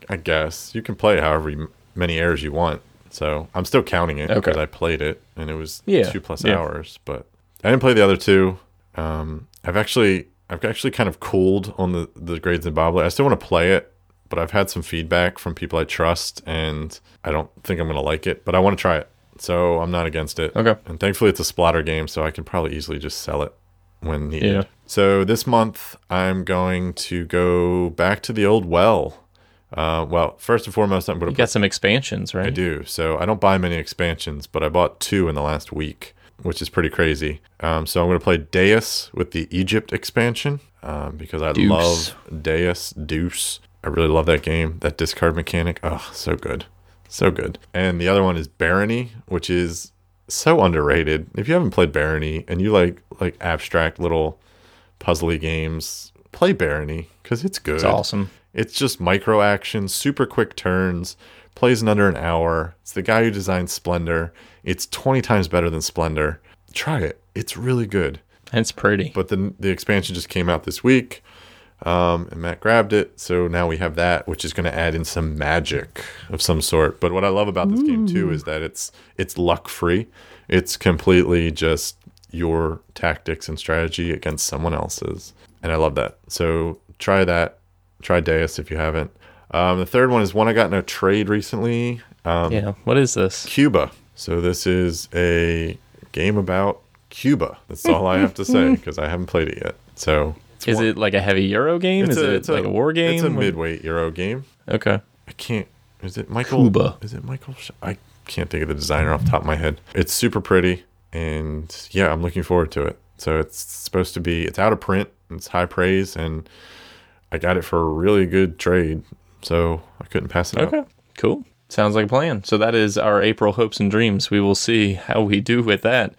Speaker 3: I guess you can play however many eras you want. So I'm still counting it
Speaker 1: Okay.
Speaker 3: because I played it and it was
Speaker 1: Yeah,
Speaker 3: two plus
Speaker 1: yeah.
Speaker 3: hours. But I didn't play the other two. Um, I've actually I've actually kind of cooled on the the Great Zimbabwe. I still want to play it, but I've had some feedback from people I trust, and I don't think I'm gonna like it. But I want to try it, so I'm not against it.
Speaker 1: Okay.
Speaker 3: And thankfully, it's a Splotter game, so I can probably easily just sell it when needed.
Speaker 1: Yeah.
Speaker 3: So this month, I'm going to go back to the old well. Uh, well, first and foremost, I'm going
Speaker 1: You
Speaker 3: to
Speaker 1: got some expansions, right?
Speaker 3: I do. So I don't buy many expansions, but I bought two in the last week, which is pretty crazy. Um, so I'm going to play Deus with the Egypt expansion um, because I
Speaker 1: Deuce.
Speaker 3: love Deus Deuce. I really love that game. That discard mechanic. Oh, so good. So good. And the other one is Barony, which is so underrated. If you haven't played Barony and you like like abstract little puzzly games, play Barony because it's good.
Speaker 1: It's awesome.
Speaker 3: It's just micro action, super quick turns, plays in under an hour. It's the guy who designed Splendor. It's 20 times better than Splendor. Try it. It's really good.
Speaker 1: And it's pretty.
Speaker 3: But the the expansion just came out this week. Um, and Matt grabbed it, so now we have that, which is going to add in some magic of some sort. But what I love about this game too is that it's it's luck free. It's completely just your tactics and strategy against someone else's, and I love that. So try that. Try Deus if you haven't. Um, the third one is one I got in a trade recently. Um,
Speaker 1: yeah. What is this?
Speaker 3: Cuba. So this is a game about Cuba. That's all I have to say because I haven't played it yet. So it's
Speaker 1: Is
Speaker 3: one-
Speaker 1: it like a heavy Euro game? Is it like a, war game?
Speaker 3: It's a midweight Euro game.
Speaker 1: Okay.
Speaker 3: I can't. Is it Michael?
Speaker 1: Cuba.
Speaker 3: Is it Michael? I can't think of the designer off the top of my head. It's super pretty, and yeah, I'm looking forward to it. So it's supposed to be. It's out of print. It's high praise, and I got it for a really good trade. So I couldn't pass it up.
Speaker 1: Okay. Cool. Sounds like a plan. So that is our April hopes and dreams. We will see how we do with that.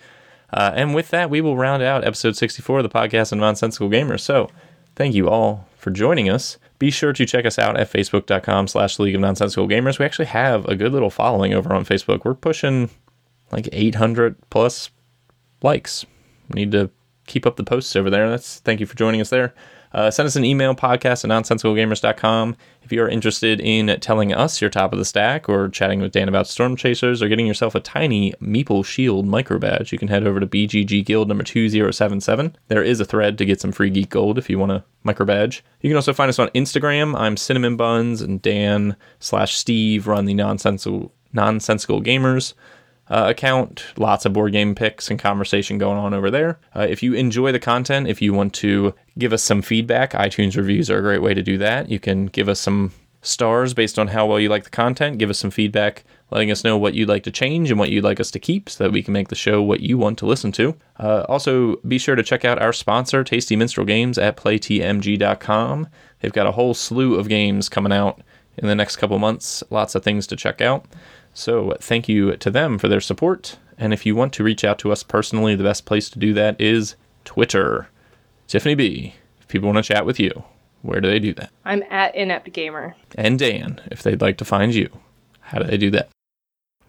Speaker 1: Uh, and with that, we will round out episode 64 of the podcast of Nonsensical Gamers. So thank you all for joining us. Be sure to check us out at facebook.com slash League of Nonsensical Gamers. We actually have a good little following over on Facebook. We're pushing like 800 plus likes. We need to keep up the posts over there. That's thank you for joining us there. Uh, send us an email podcast at nonsensicalgamers.com if you are interested in telling us your top of the stack or chatting with Dan about storm chasers or getting yourself a tiny Meeple Shield micro badge. You can head over to BGG Guild number 2077. There is a thread to get some free geek gold if you want a micro badge. You can also find us on Instagram. I'm Cinnamon Buns and Dan slash Steve run the nonsensical nonsensical gamers uh, account. Lots of board game picks and conversation going on over there. Uh, if you enjoy the content, if you want to give us some feedback, iTunes reviews are a great way to do that. You can give us some stars based on how well you like the content. Give us some feedback, letting us know what you'd like to change and what you'd like us to keep so that we can make the show what you want to listen to. Uh, also, be sure to check out our sponsor, Tasty Minstrel Games, at playtmg.com. They've got a whole slew of games coming out in the next couple months. Lots of things to check out. So thank you to them for their support. And if you want to reach out to us personally, the best place to do that is Twitter. Tiffany B. If people want to chat with you, where do they do that?
Speaker 2: I'm at Inept Gamer.
Speaker 1: And Dan, if they'd like to find you, how do they do that?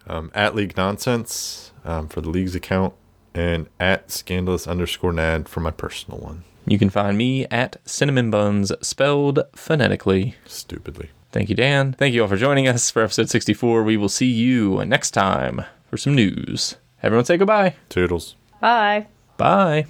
Speaker 3: Um, at League Nonsense um, for the league's account, and at Scandalous underscore Nad for my personal one.
Speaker 1: You can find me at Cinnamon Buns, spelled phonetically.
Speaker 3: Stupidly.
Speaker 1: Thank you, Dan. Thank you all for joining us for episode 64. We will see you next time for some news. Everyone say goodbye.
Speaker 3: Toodles.
Speaker 2: Bye.
Speaker 1: Bye.